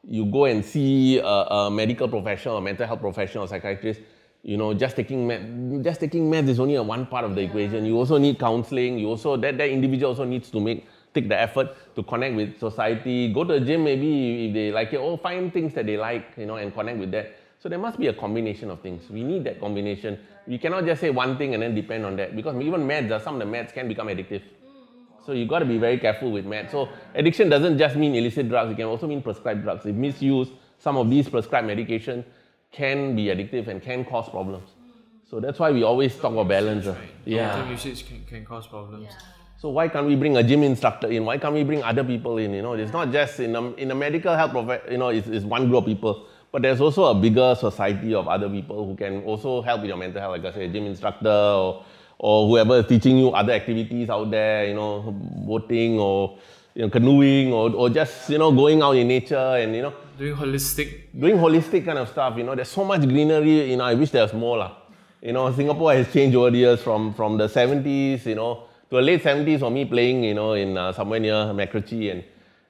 B: you go and see a, a medical professional, a mental health professional, psychiatrist. You know, just taking just taking meds is only a one part of the equation. You also need counseling. You also that that individual also needs to make take the effort to connect with society. Go to the gym maybe if they like it. Oh, find things that they like, you know, and connect with that. So there must be a combination of things. We need that combination. We cannot just say one thing and then depend on that because even meds, uh, some of the meds can become addictive. So you got to be very careful with meds. So addiction doesn't just mean illicit drugs; it can also mean prescribed drugs. If misused, some of these prescribed medication can be addictive and can cause problems. So that's why we always talk about balance. uh.
C: Right.
B: Yeah.
C: Long-term usage can, can cause problems.
B: So why can't we bring a gym instructor in? Why can't we bring other people in? You know, it's not just in a, in a medical health, prof- you know, it's, it's one group of people. But there's also a bigger society of other people who can also help with your mental health, like I say, a gym instructor or, or whoever is teaching you other activities out there, you know, boating or you know, canoeing or, or just, you know, going out in nature and, you know,
C: Doing holistic.
B: doing holistic kind of stuff, you know, there's so much greenery, you know, I wish there was more. lah. You know, Singapore has changed over the years from, from the 70s, you know, to the late 70s for me playing, you know, in uh, somewhere near MacRitchie and,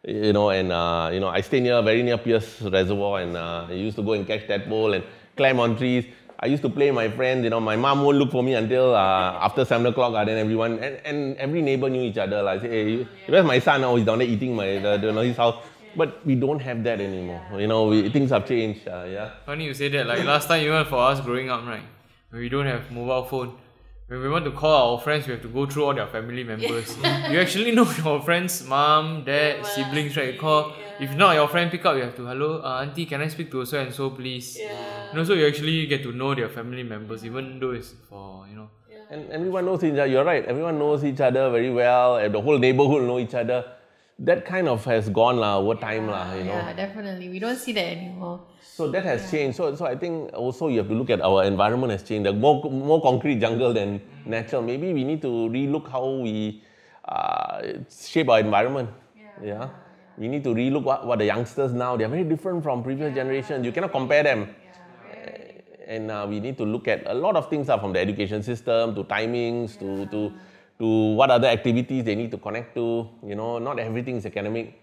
B: you know, and, uh, you know, I stay near, very near Peirce Reservoir and uh, I used to go and catch tadpole and climb on trees. I used to play with my friends, you know, my mom won't look for me until uh, after 7 o'clock, uh, then everyone, and, and every neighbor knew each other. Like, say, hey, where's my son? Oh, he's down there eating my, the, the, his house. But we don't have that anymore. You know, we, things have changed. Uh, yeah.
C: Funny you say that. Like last time, even for us growing up, right? We don't have mobile phone, when we want to call our friends, we have to go through all their family members. <laughs> you actually know your friends' mom, dad, siblings, right? You call. If not, your friend pick up, you have to hello, uh, auntie, can I speak to so and so, please?
A: Yeah.
C: And also, you actually get to know their family members, even though it's for you know.
B: And everyone knows each other. You're right. Everyone knows each other very well. And the whole neighborhood know each other. That kind of has gone lah over time lah. You know.
A: Yeah, definitely. We don't see that anymore.
B: So that has changed. So, so I think also you have to look at our environment has changed. The more, more concrete jungle than natural. Maybe we need to relook how we uh, shape our environment. Yeah. We need to relook what, what the youngsters now. They are very different from previous generations. You cannot compare them. And uh, we need to look at a lot of things are from the education system to timings to, to, to what other activities they need to connect to. You know, not everything is academic.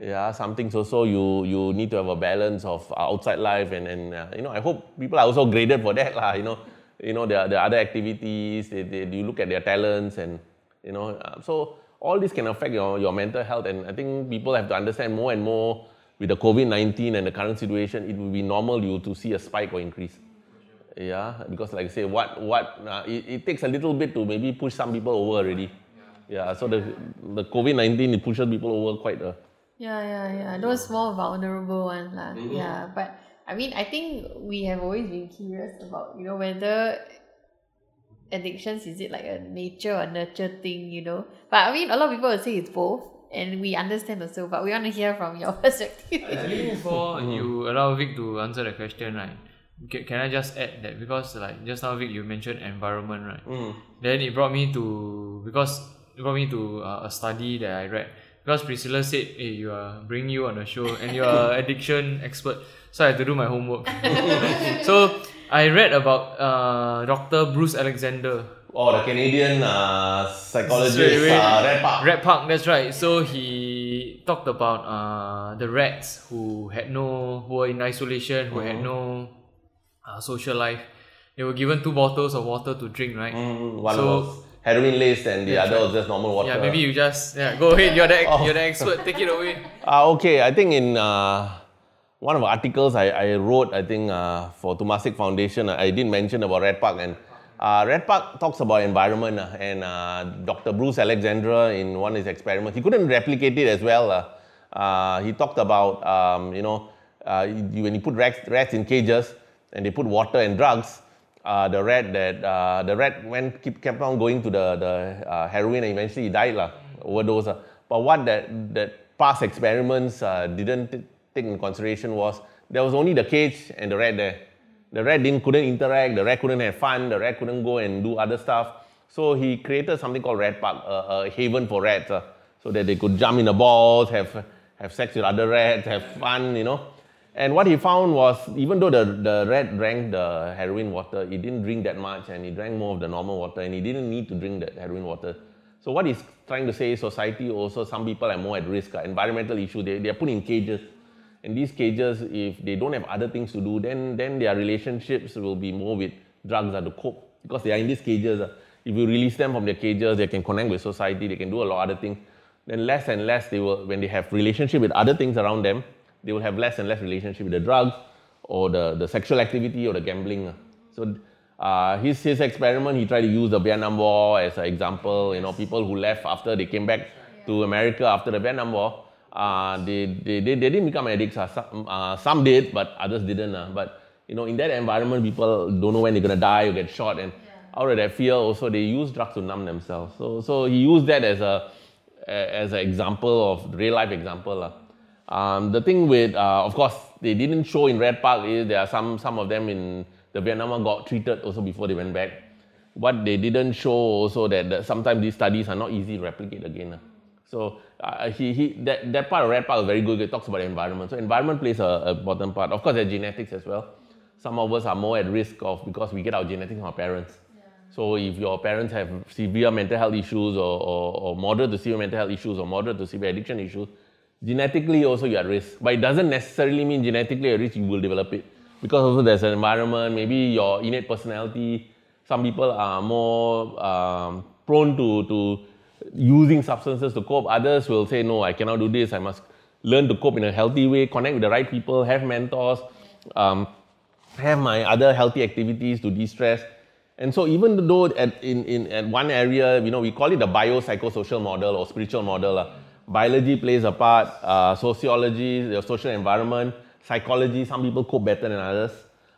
B: Yeah, some things also you you need to have a balance of uh, outside life and and uh, you know I hope people are also graded for that lah. You know, you know the the other activities they, they you look at their talents and you know uh, so all this can affect your your mental health and I think people have to understand more and more with the COVID nineteen and the current situation it will be normal you to see a spike or increase. Yeah, because like I say, what what uh, it, it takes a little bit to maybe push some people over already. Yeah, so the the COVID nineteen it pushes people over quite a.
A: Yeah, yeah, yeah. Those more vulnerable ones, lah.
B: Mm-hmm.
A: Yeah, but I mean, I think we have always been curious about you know whether addictions is it like a nature or nurture thing, you know. But I mean, a lot of people will say it's both, and we understand also. But we want to hear from your <laughs> perspective.
C: Before you allow Vic to answer the question, right? Can, can I just add that because like just now Vic you mentioned environment, right? Then it brought me to because it brought me to uh, a study that I read because Priscilla said, "Hey, you are bringing you on the show and you are <laughs> addiction expert." So I had to do my homework. <laughs> so I read about uh, Dr. Bruce Alexander.
B: Oh, the Canadian uh, psychologist, uh, Rat Park.
C: Rat Park, that's right. So he talked about uh, the rats who had no, who were in isolation, who had no uh, social life. They were given two bottles of water to drink, right?
B: Mm, one
C: So-
B: was heroin laced and the other
C: right.
B: was just normal water.
C: Yeah, maybe you just yeah go ahead. You're the <laughs>
B: Oh.
C: you're the expert. Take it away.
B: Uh, <laughs> okay, I think in uh, one of the articles I, I wrote, I think uh, for Temasek Foundation, I did mention about Rat Park and uh, Rat Park talks about environment uh, and uh, Dr. Bruce Alexander in one of his experiments, he couldn't replicate it as well. Uh, uh, he talked about, um, you know, uh, when you put rats, rats in cages and they put water and drugs, uh, the rat that uh, the rat went keep, kept on going to the the uh, heroin and eventually he died lah, overdose. But what that that past experiments uh, didn't take in consideration was there was only the cage and the rat there. The rat didn't couldn't interact. The rat couldn't have fun. The rat couldn't go and do other stuff. So he created something called Rat Park, a, a haven for rats, uh, so that they could jump in the balls, have have sex with other rats, have fun, you know. And what he found was, even though the, the rat drank the heroin water, he didn't drink that much and he drank more of the normal water and he didn't need to drink that heroin water. So what he's trying to say is society also, some people are more at risk. uh, environmental issue, they, they are put in cages. And these cages, if they don't have other things to do, then, then their relationships will be more with drugs uh, to cope. Because they are in these cages. uh, if you release them from their cages, they can connect with society, they can do a lot of other things. Then less and less they will, when they have relationship with other things around them, they will have less and less relationship with the drugs or the, the sexual activity or the gambling. uh. So uh, his, his experiment, he tried to use the Vietnam War as an example. You know, people who left after they came back to America after the Vietnam War, uh, they, they, they, they didn't become addicts. Uh, some, uh, some did, but others didn't. Uh. But you know, in that environment, people don't know when they're gonna die or get shot, and out of that fear, also they use drugs to numb themselves. So, so he used that as a as an example of real life example. Um, the thing with, uh, of course, they didn't show in Rat Park is there are some some of them in the Vietnam War got treated also before they went back. What they didn't show also that, that sometimes these studies are not easy to replicate again. lah. So uh, he, he that, that part of Rat Park is very good. It talks about the environment. So environment plays a, a important part. Of course, there's genetics as well. Some of us are more at risk of because we get our genetics from our parents. So if your parents have severe mental health issues or, or, or moderate to severe mental health issues or moderate to severe addiction issues, genetically also you're at risk. But it doesn't necessarily mean genetically at risk you will develop it. Because also there's an environment, maybe your innate personality. Some people are more um, prone to, to using substances to cope. Others will say, no, I cannot do this. I must learn to cope in a healthy way, connect with the right people, have mentors, um, have my other healthy activities to de-stress. And so even though at, in, in at one area, you know, we call it the biopsychosocial model or spiritual model. Uh, biology plays a part, uh, sociology, the social environment, psychology, some people cope better than others.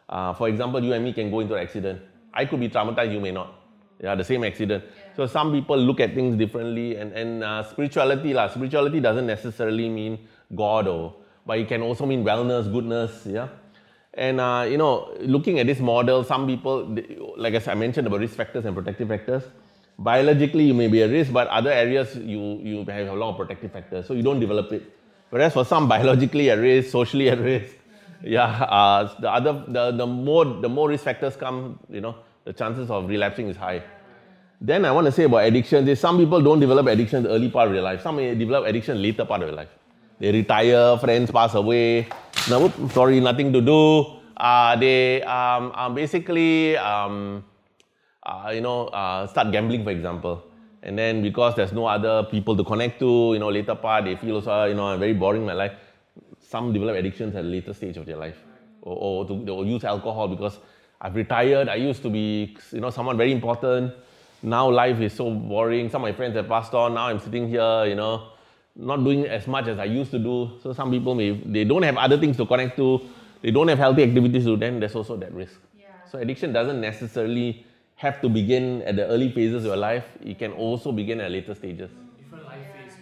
B: Uh, for example, you and me can go into an accident. I could be traumatized, you may not. Yeah, the same accident. So some people look at things differently, and, and uh, spirituality, lah, spirituality doesn't necessarily mean God, or but it can also mean wellness, goodness, yeah. And uh, you know, looking at this model, some people, like as I mentioned about risk factors and protective factors, biologically you may be at risk, but other areas you you have a lot of protective factors, so you don't develop it. Whereas for some <laughs> biologically at risk, socially at risk, <laughs> yeah, uh, the other the, the more the more risk factors come, you know, the chances of relapsing is high. Then I want to say about addiction. There's some people don't develop addiction in the early part of their life. Some may develop addiction later part of their life. They retire, friends pass away. Whoop, sorry, nothing to do. Uh, they um, uh, basically, um, uh, you know, uh, start gambling, for example. And then because there's no other people to connect to, you know, later part, they feel also, you know, I'm very boring in my life. Some develop addictions at a later stage of their life. Or, or to, they will use alcohol because I've retired. I used to be, you know, someone very important. Now life is so boring. Some of my friends have passed on. Now I'm sitting here, you know, not doing as much as I used to do. So some people may, they don't have other things to connect to. They don't have healthy activities to do. Then there's also that risk. So addiction doesn't necessarily have to begin at the early phases of your life. It can also begin at later stages. Different life phase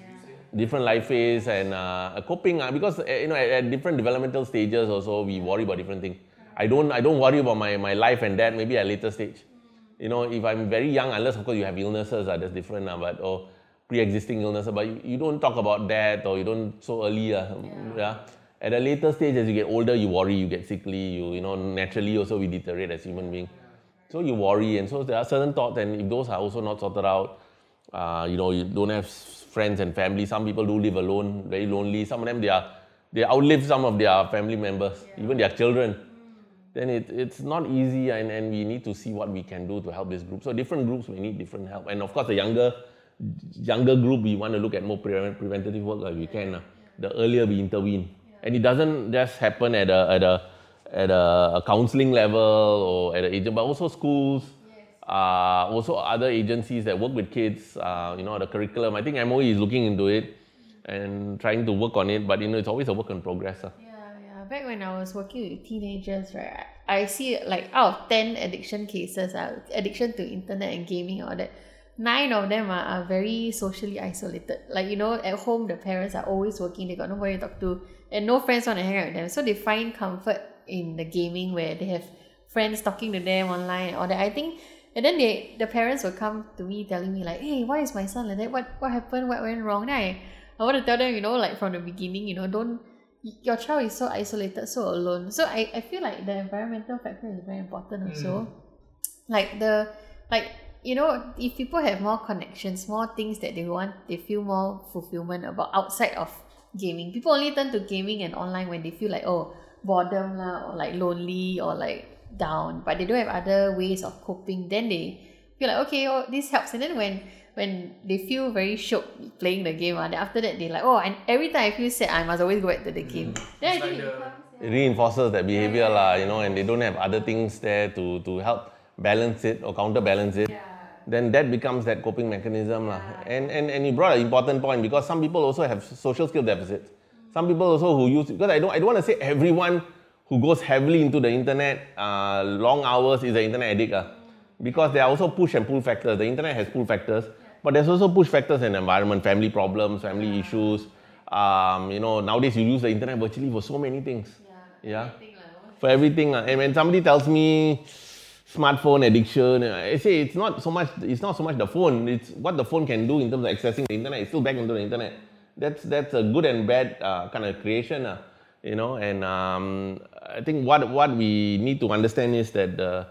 B: Different life phase and uh, coping uh, because uh, you know at, at different developmental stages also we worry about different things. I don't I don't worry about my, my life and that maybe at later stage. You know if I'm very young unless of course you have illnesses uh, that's different uh, but or pre-existing illnesses but you, you don't talk about that or you don't so early uh, yeah. At a later stage as you get older you worry you get sickly you you know naturally also we deteriorate as human beings. So you worry, and so there are certain thoughts, and if those are also not sorted out, uh, you know, you don't have friends and family. Some people do live alone, very lonely. Some of them they are they outlive some of their family members, even their children. Then it, it's not easy, and, and we need to see what we can do to help this group. So different groups may need different help, and of course the younger younger group we want to look at more pre- preventative work if we can. Uh, the earlier we intervene, and it doesn't just happen at a at a at a counseling level or at an agent, but also schools, uh, also other agencies that work with kids. Uh, you know, the curriculum. I think MOE is looking into it and trying to work on it, but you know, it's always a work in progress. Uh.
A: Yeah, yeah. Back when I was working with teenagers, right, I see like out of ten addiction cases, uh, addiction to internet and gaming, all that. Nine of them are, are very socially isolated. Like, you know, at home, the parents are always working, they got nobody to talk to, and no friends want to hang out with them. So they find comfort in the gaming where they have friends talking to them online or that. I think and then they the parents will come to me telling me like, Hey, why is my son like that? What what happened? What went wrong? Then I, I want to tell them, you know, like from the beginning, you know, don't your child is so isolated, so alone. So I, I feel like the environmental factor is very important mm. also. Like the like you know, if people have more connections, more things that they want, they feel more fulfillment about outside of gaming. People only turn to gaming and online when they feel like oh boredom lah, or like lonely or like down, but they don't have other ways of coping. Then they feel like okay, oh this helps. And then when when they feel very shook playing the game, uh, then after that they like oh and every time I feel sad, I must always go back to the game. Then I think
C: like the-
B: It reinforces that behavior, lah, you know, and they don't have other things there to, to help balance it or counterbalance it. yeah. Then that becomes that coping mechanism. lah. And, and, and you brought an important point because some people also have social skill deficits. Some people also who use, because I don't, I don't want to say everyone who goes heavily into the internet, uh, long hours is an internet addict. ah. Because there are also push and pull factors. The internet has pull factors, but there's also push factors in the environment, family problems, family issues. Um, you know, nowadays you use the internet virtually for so many things. Yeah. For everything. lah. And when somebody tells me smartphone addiction, I say it's not so much it's not so much the phone, it's what the phone can do in terms of accessing the internet. It's still back into the internet. That's that's a good and bad uh, kind of creation. Uh, you know, and um, I think what what we need to understand is that uh,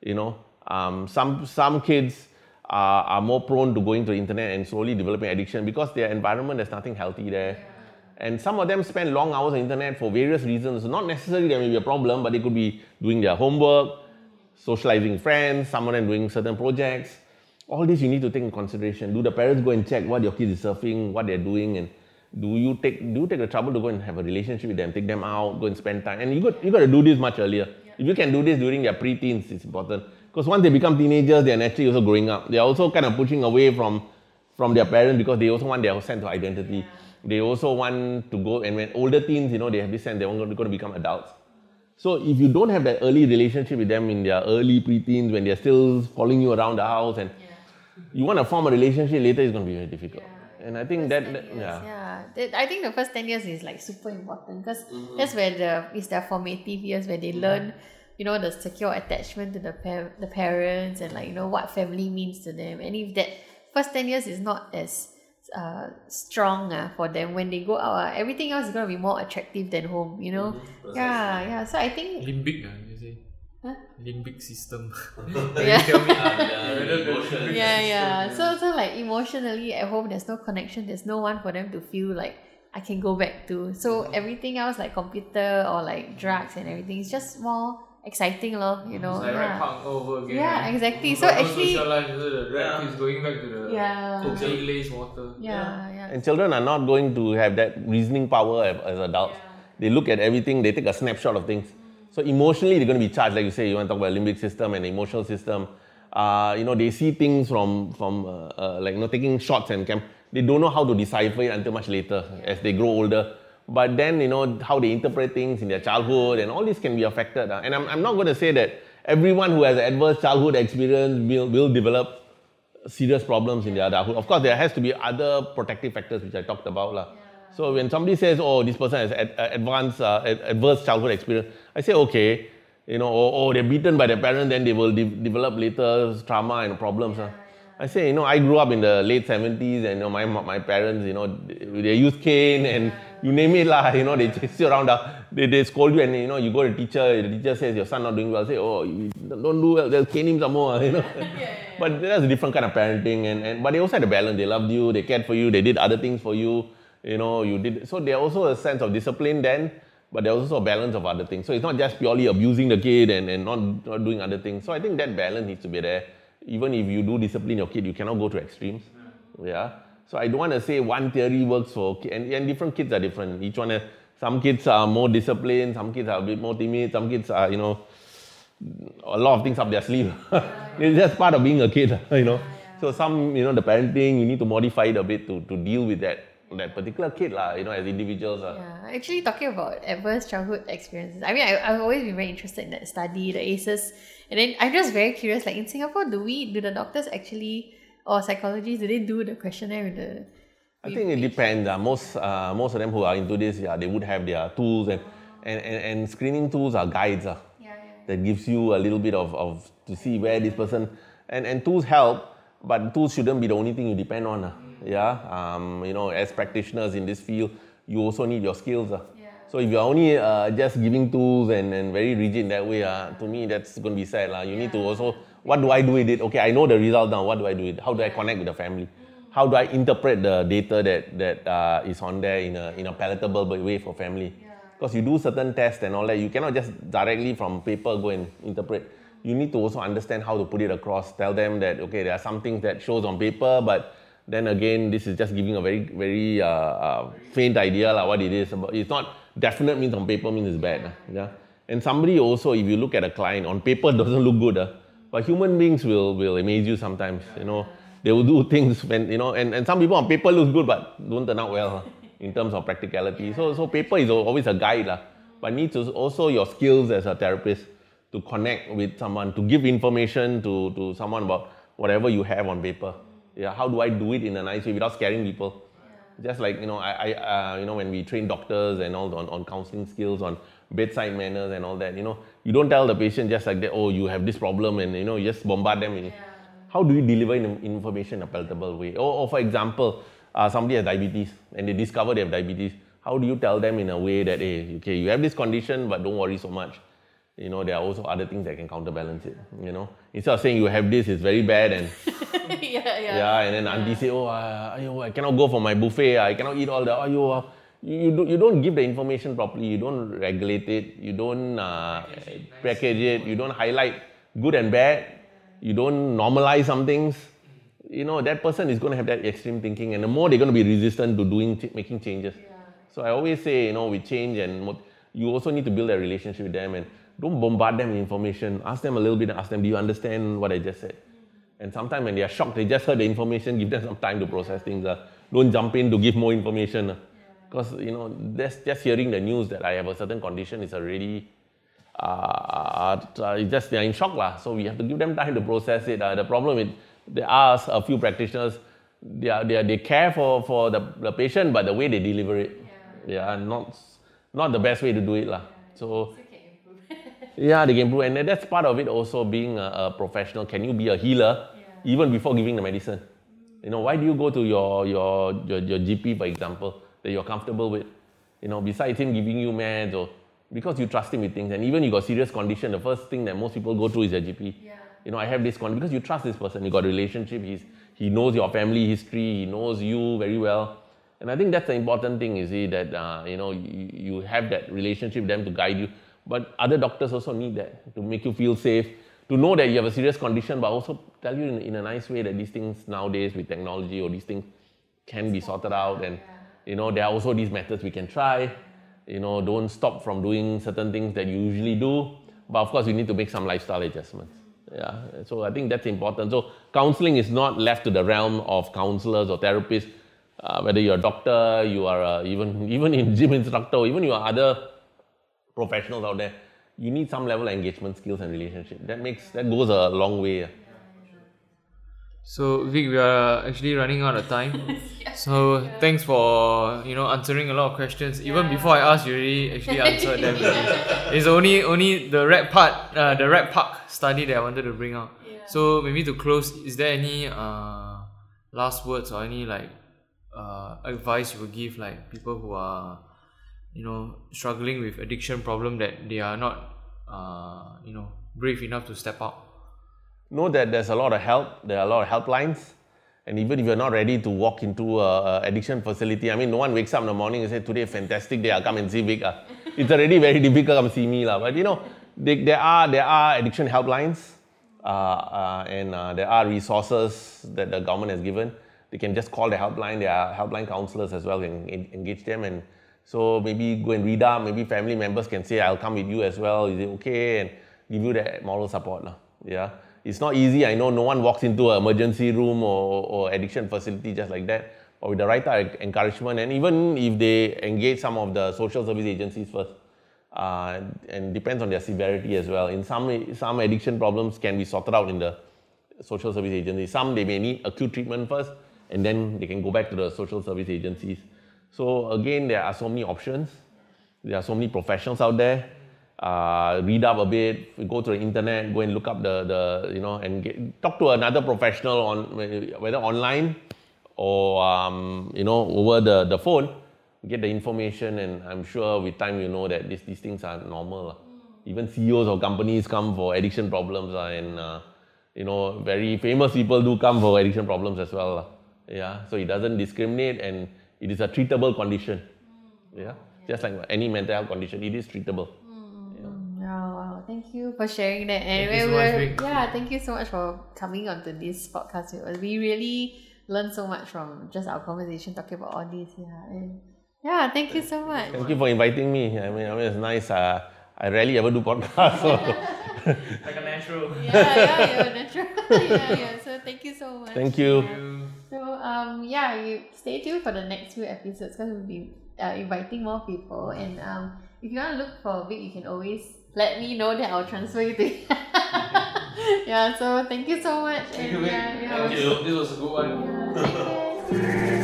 B: you know um, some some kids are, are more prone to going to the internet and slowly developing addiction because their environment there's nothing healthy there. And some of them spend long hours on the internet for various reasons. Not necessarily there may be a problem, but they could be doing their homework, socializing with friends, some of them doing certain projects. All this you need to take in consideration. Do the parents go and check what your kids is surfing, what they're doing, and do you take do you take the trouble to go and have a relationship with them, take them out, go and spend time? And you got you got to do this much earlier. If you can do this during their pre-teens, it's important. Because once they become teenagers, they're naturally also growing up. They're also kind of pushing away from from their parents because they also want their sense of identity. They also want to go and when older teens, you know, they have this sense they want to, going to become adults. So if you don't have that early relationship with them in their early preteens when they're still following you around the house and you want to form a relationship later, it's going to be very difficult. And I think that, that yeah.
A: yeah i think the first 10 years is like super important because
B: Mm-hmm.
A: that's where the is their formative years where they learn you know the secure attachment to the par- the parents and like you know what family means to them and if that first 10 years is not as uh, strong uh, for them when they go out uh, everything else is going to be more attractive than home you know
B: Mm-hmm.
A: yeah yeah so i think
C: Limbic, ah, you say.
A: Huh?
C: Limbic system. <laughs>
A: Yeah.
C: you tell me. Ah, whether <laughs> the limbic
A: yeah
C: system
A: so so like emotionally at home there's no connection there's no one for them to feel like i can go back to so mm-hmm. everything else like computer or like drugs and everything is just more exciting lor, you mm-hmm. know
C: It's like right
A: yeah
C: punk over again.
A: Yeah,
C: right?
A: exactly.
C: You
A: So
C: got no
A: actually-
C: so the
B: Yeah.
C: keeps going back to the
A: Yeah.
C: cocaine laced water.
A: yeah yeah
B: And children are not going to have that reasoning power as, as adults. They look at everything, they take a snapshot of things. So emotionally, they're going to be charged. Like you say, you want to talk about limbic system and emotional system. Uh, you know, they see things from from uh, uh, like you know taking shots and camp. They don't know how to decipher it until much later as they grow older. But then you know how they interpret things in their childhood and all this can be affected. uh. And I'm, I'm not going to say that everyone who has an adverse childhood experience will, will develop serious problems in their adulthood. Of course, there has to be other protective factors which I talked about. lah. So when somebody says, "Oh, this person has ad- uh, advanced uh, ad- adverse childhood experience," I say, "Okay, you know, or, or they're beaten by their parents, then they will de- develop later trauma and problems." ah." I say, you know, I grew up in the late 70s, and you know, my my parents, you know, they, used cane and you name it lah. You know, they chase you around. Uh, they, they scold you, and you know, you go to the teacher. The teacher says your son not doing well. Say, oh, you don't do well. They'll cane him some more. <laughs> You know. <laughs> But that's a different kind of parenting, and, and but they also had a balance. They loved you. They cared for you. They did other things for you. You know, you did. So there's also a sense of discipline then, but there's also a balance of other things. So it's not just purely abusing the kid and, and not, not doing other things. So I think that balance needs to be there. Even if you do discipline your kid, you cannot go to extremes. Yeah. So I don't want to say one theory works for and, and different kids are different. Each one, some kids are more disciplined, some kids are a bit more timid, some kids are, you know, a lot of things up their sleeve. <laughs> it's just part of being a kid, <laughs> you know. So some, you know, the parenting, you need to modify it a bit to, to deal with that that particular kid, lah, you know, as individuals. Uh.
A: Yeah, actually talking about adverse childhood experiences, I mean, I, I've always been very interested in that study, the ACEs. And then I'm just very curious, like in Singapore, do we, do the doctors actually, or psychologists, do they do the questionnaire with the
B: I think it depends. Uh, most uh, most of them who are into this, yeah, they would have their tools and, and, and, and screening tools are guides uh,
A: yeah, yeah.
B: that gives you a little bit of, of to see where this person and, and tools help, but tools shouldn't be the only thing you depend on. Uh. Yeah, um, you know, as practitioners in this field, you also need your skills. Uh.
A: Yeah.
B: So if you're only uh, just giving tools and, and very rigid that way, uh, to me that's going to be sad. Uh. You need to also, what do I do with it? Okay, I know the result now. What do I do with it? How do I connect with the family? How do I interpret the data that, that uh, is on there in a, in a palatable way for family? Because you do certain tests and all that, you cannot just directly from paper go and interpret. You need to also understand how to put it across. Tell them that, okay, there are some things that shows on paper, but then again, this is just giving a very, very uh, uh, faint idea like what it is. But it's not definite means on paper means it's bad. Uh, yeah. And somebody also, if you look at a client, on paper <laughs> doesn't look good. Uh, but human beings will, will amaze you sometimes. You know, they will do <laughs> things when, you know, and, and some people on paper looks good but don't turn out well uh, in terms of practicality. So, so paper is always a guide. Uh, but needs also your skills as a therapist to connect with someone, to give information to, to someone about whatever you have on paper yeah, how do I do it in a nice way without scaring people? Yeah. Just like you know, I, I uh, you know, when we train doctors and all on, on counseling skills, on bedside manners and all that, you know, you don't tell the patient just like that. Oh, you have this problem, and you know, you just bombard them. Yeah. How do you deliver information in a palatable way? Or, or for example, uh, somebody has diabetes and they discover they have diabetes. How do you tell them in a way that, hey, okay, you have this condition, but don't worry so much. You know, there are also other things that can counterbalance it. You know, instead of saying you have this, it's very bad, and <laughs>
A: yeah, yeah.
B: Yeah, and then auntie say, oh, uh, ayo, I cannot go for my buffet. I cannot eat all the. Ayo, uh, you, do, you don't give the information properly. You don't regulate it. You don't uh, package it. You don't highlight good and bad. You don't normalize some things. You know that person is going to have that extreme thinking, and the more they're going to be resistant to doing making changes. Yeah. So I always say, you know, we change and you also need to build a relationship with them and don't bombard them with information. Ask them a little bit. And ask them, do you understand what I just said? And sometimes when they are shocked, they just heard the information, give them some time to process things. Uh. Don't jump in to give more information. Uh. Because, you know, just, just hearing the news that I have a certain condition is already, uh, uh, just they're in shock. lah. So we have to give them time to process it. Uh. The problem is, there are a few practitioners, they, are, they, are, they care for, for the, the patient, but the way they deliver it, yeah, yeah not, not the best way to do it. lah. So, yeah, they can improve. And that's part of it also being a, a professional. Can you be a healer yeah. even before giving the medicine? You know, why do you go to your, your, your, your GP, for example, that you're comfortable with? You know, besides him giving you meds or because you trust him with things and even you got serious condition, the first thing that most people go to is their GP. Yeah. You know, I have this condition because you trust this person, you got a relationship, he's, he knows your family history, he knows you very well. And I think that's the important thing, you see, that, uh, you know, you, you have that relationship with them to guide you. But other doctors also need that to make you feel safe, to know that you have a serious condition, but also tell you in, in a nice way that these things nowadays with technology or these things can be sorted out. And, you know, there are also these methods we can try. You know, don't stop from doing certain things that you usually do. But of course, you need to make some lifestyle adjustments. Yeah, so I think that's important. So counseling is not left to the realm of counselors or therapists. Uh, whether you're a doctor, you are a, even even in gym instructor, even you are other professionals out there, you need some level of engagement skills and relationship. That makes that goes a long way.
C: So Vic, we are actually running out of time. <laughs> So yeah. thanks for you know answering a lot of questions. Yeah. Even before I asked, you already actually answered them. <laughs> it's only only the red part, uh, the rat park study that I wanted to bring out. Yeah. So maybe to close, is there any uh, last words or any like uh, advice you would give like people who are you know struggling with addiction problem that they are not uh, you know brave enough to step out
B: know that there's a lot of help there are a lot of helplines and even if you're not ready to walk into a, a addiction facility i mean no one wakes up in the morning and say today fantastic day i'll come and see vic uh. <laughs> it's already very difficult to come see me la. but you know they, there are there are addiction helplines uh, uh, and uh, there are resources that the government has given they can just call the helpline there are helpline counselors as well and engage them and so maybe go and read up, maybe family members can say, I'll come with you as well, is it okay? And give you that moral support. Yeah. It's not easy. I know no one walks into an emergency room or, or addiction facility just like that. But with the right encouragement, and even if they engage some of the social service agencies first, uh, and depends on their severity as well. In some some addiction problems can be sorted out in the social service agencies. Some they may need acute treatment first, and then they can go back to the social service agencies. So again, there are so many options. There are so many professionals out there. Uh, read up a bit, go to the internet, go and look up the, the you know, and get, talk to another professional on whether online or um, you know over the, the phone. Get the information, and I'm sure with time you know that these, these things are normal. Even CEOs of companies come for addiction problems, uh, and uh, you know very famous people do come for addiction problems as well. Yeah, so it doesn't discriminate and it is a treatable condition. Mm. Yeah, just like any mental health condition, it is treatable.
A: Mm. Yeah. Oh, wow, thank you for sharing that.
C: And thank we were,
A: yeah, thank you so much for coming onto this podcast with us. We really learned so much from just our conversation talking about all this. Yeah, and yeah, thank you so much.
B: Thank you for inviting me. I mean, I mean it's nice. Uh, I rarely ever do podcasts. So. <laughs>
C: like a natural.
A: Yeah, yeah, you're natural. <laughs> yeah, yeah. So thank you so much.
B: Thank you.
A: So um yeah, you stay tuned for the next few episodes because we'll be uh, inviting more people. And um if you want to look for a Vic, you can always let me know that I'll transfer you to. <laughs> yeah. So thank you so much.
C: Thank and, you, Yeah, yeah, thank you. This was a good one.
A: Yeah, <laughs>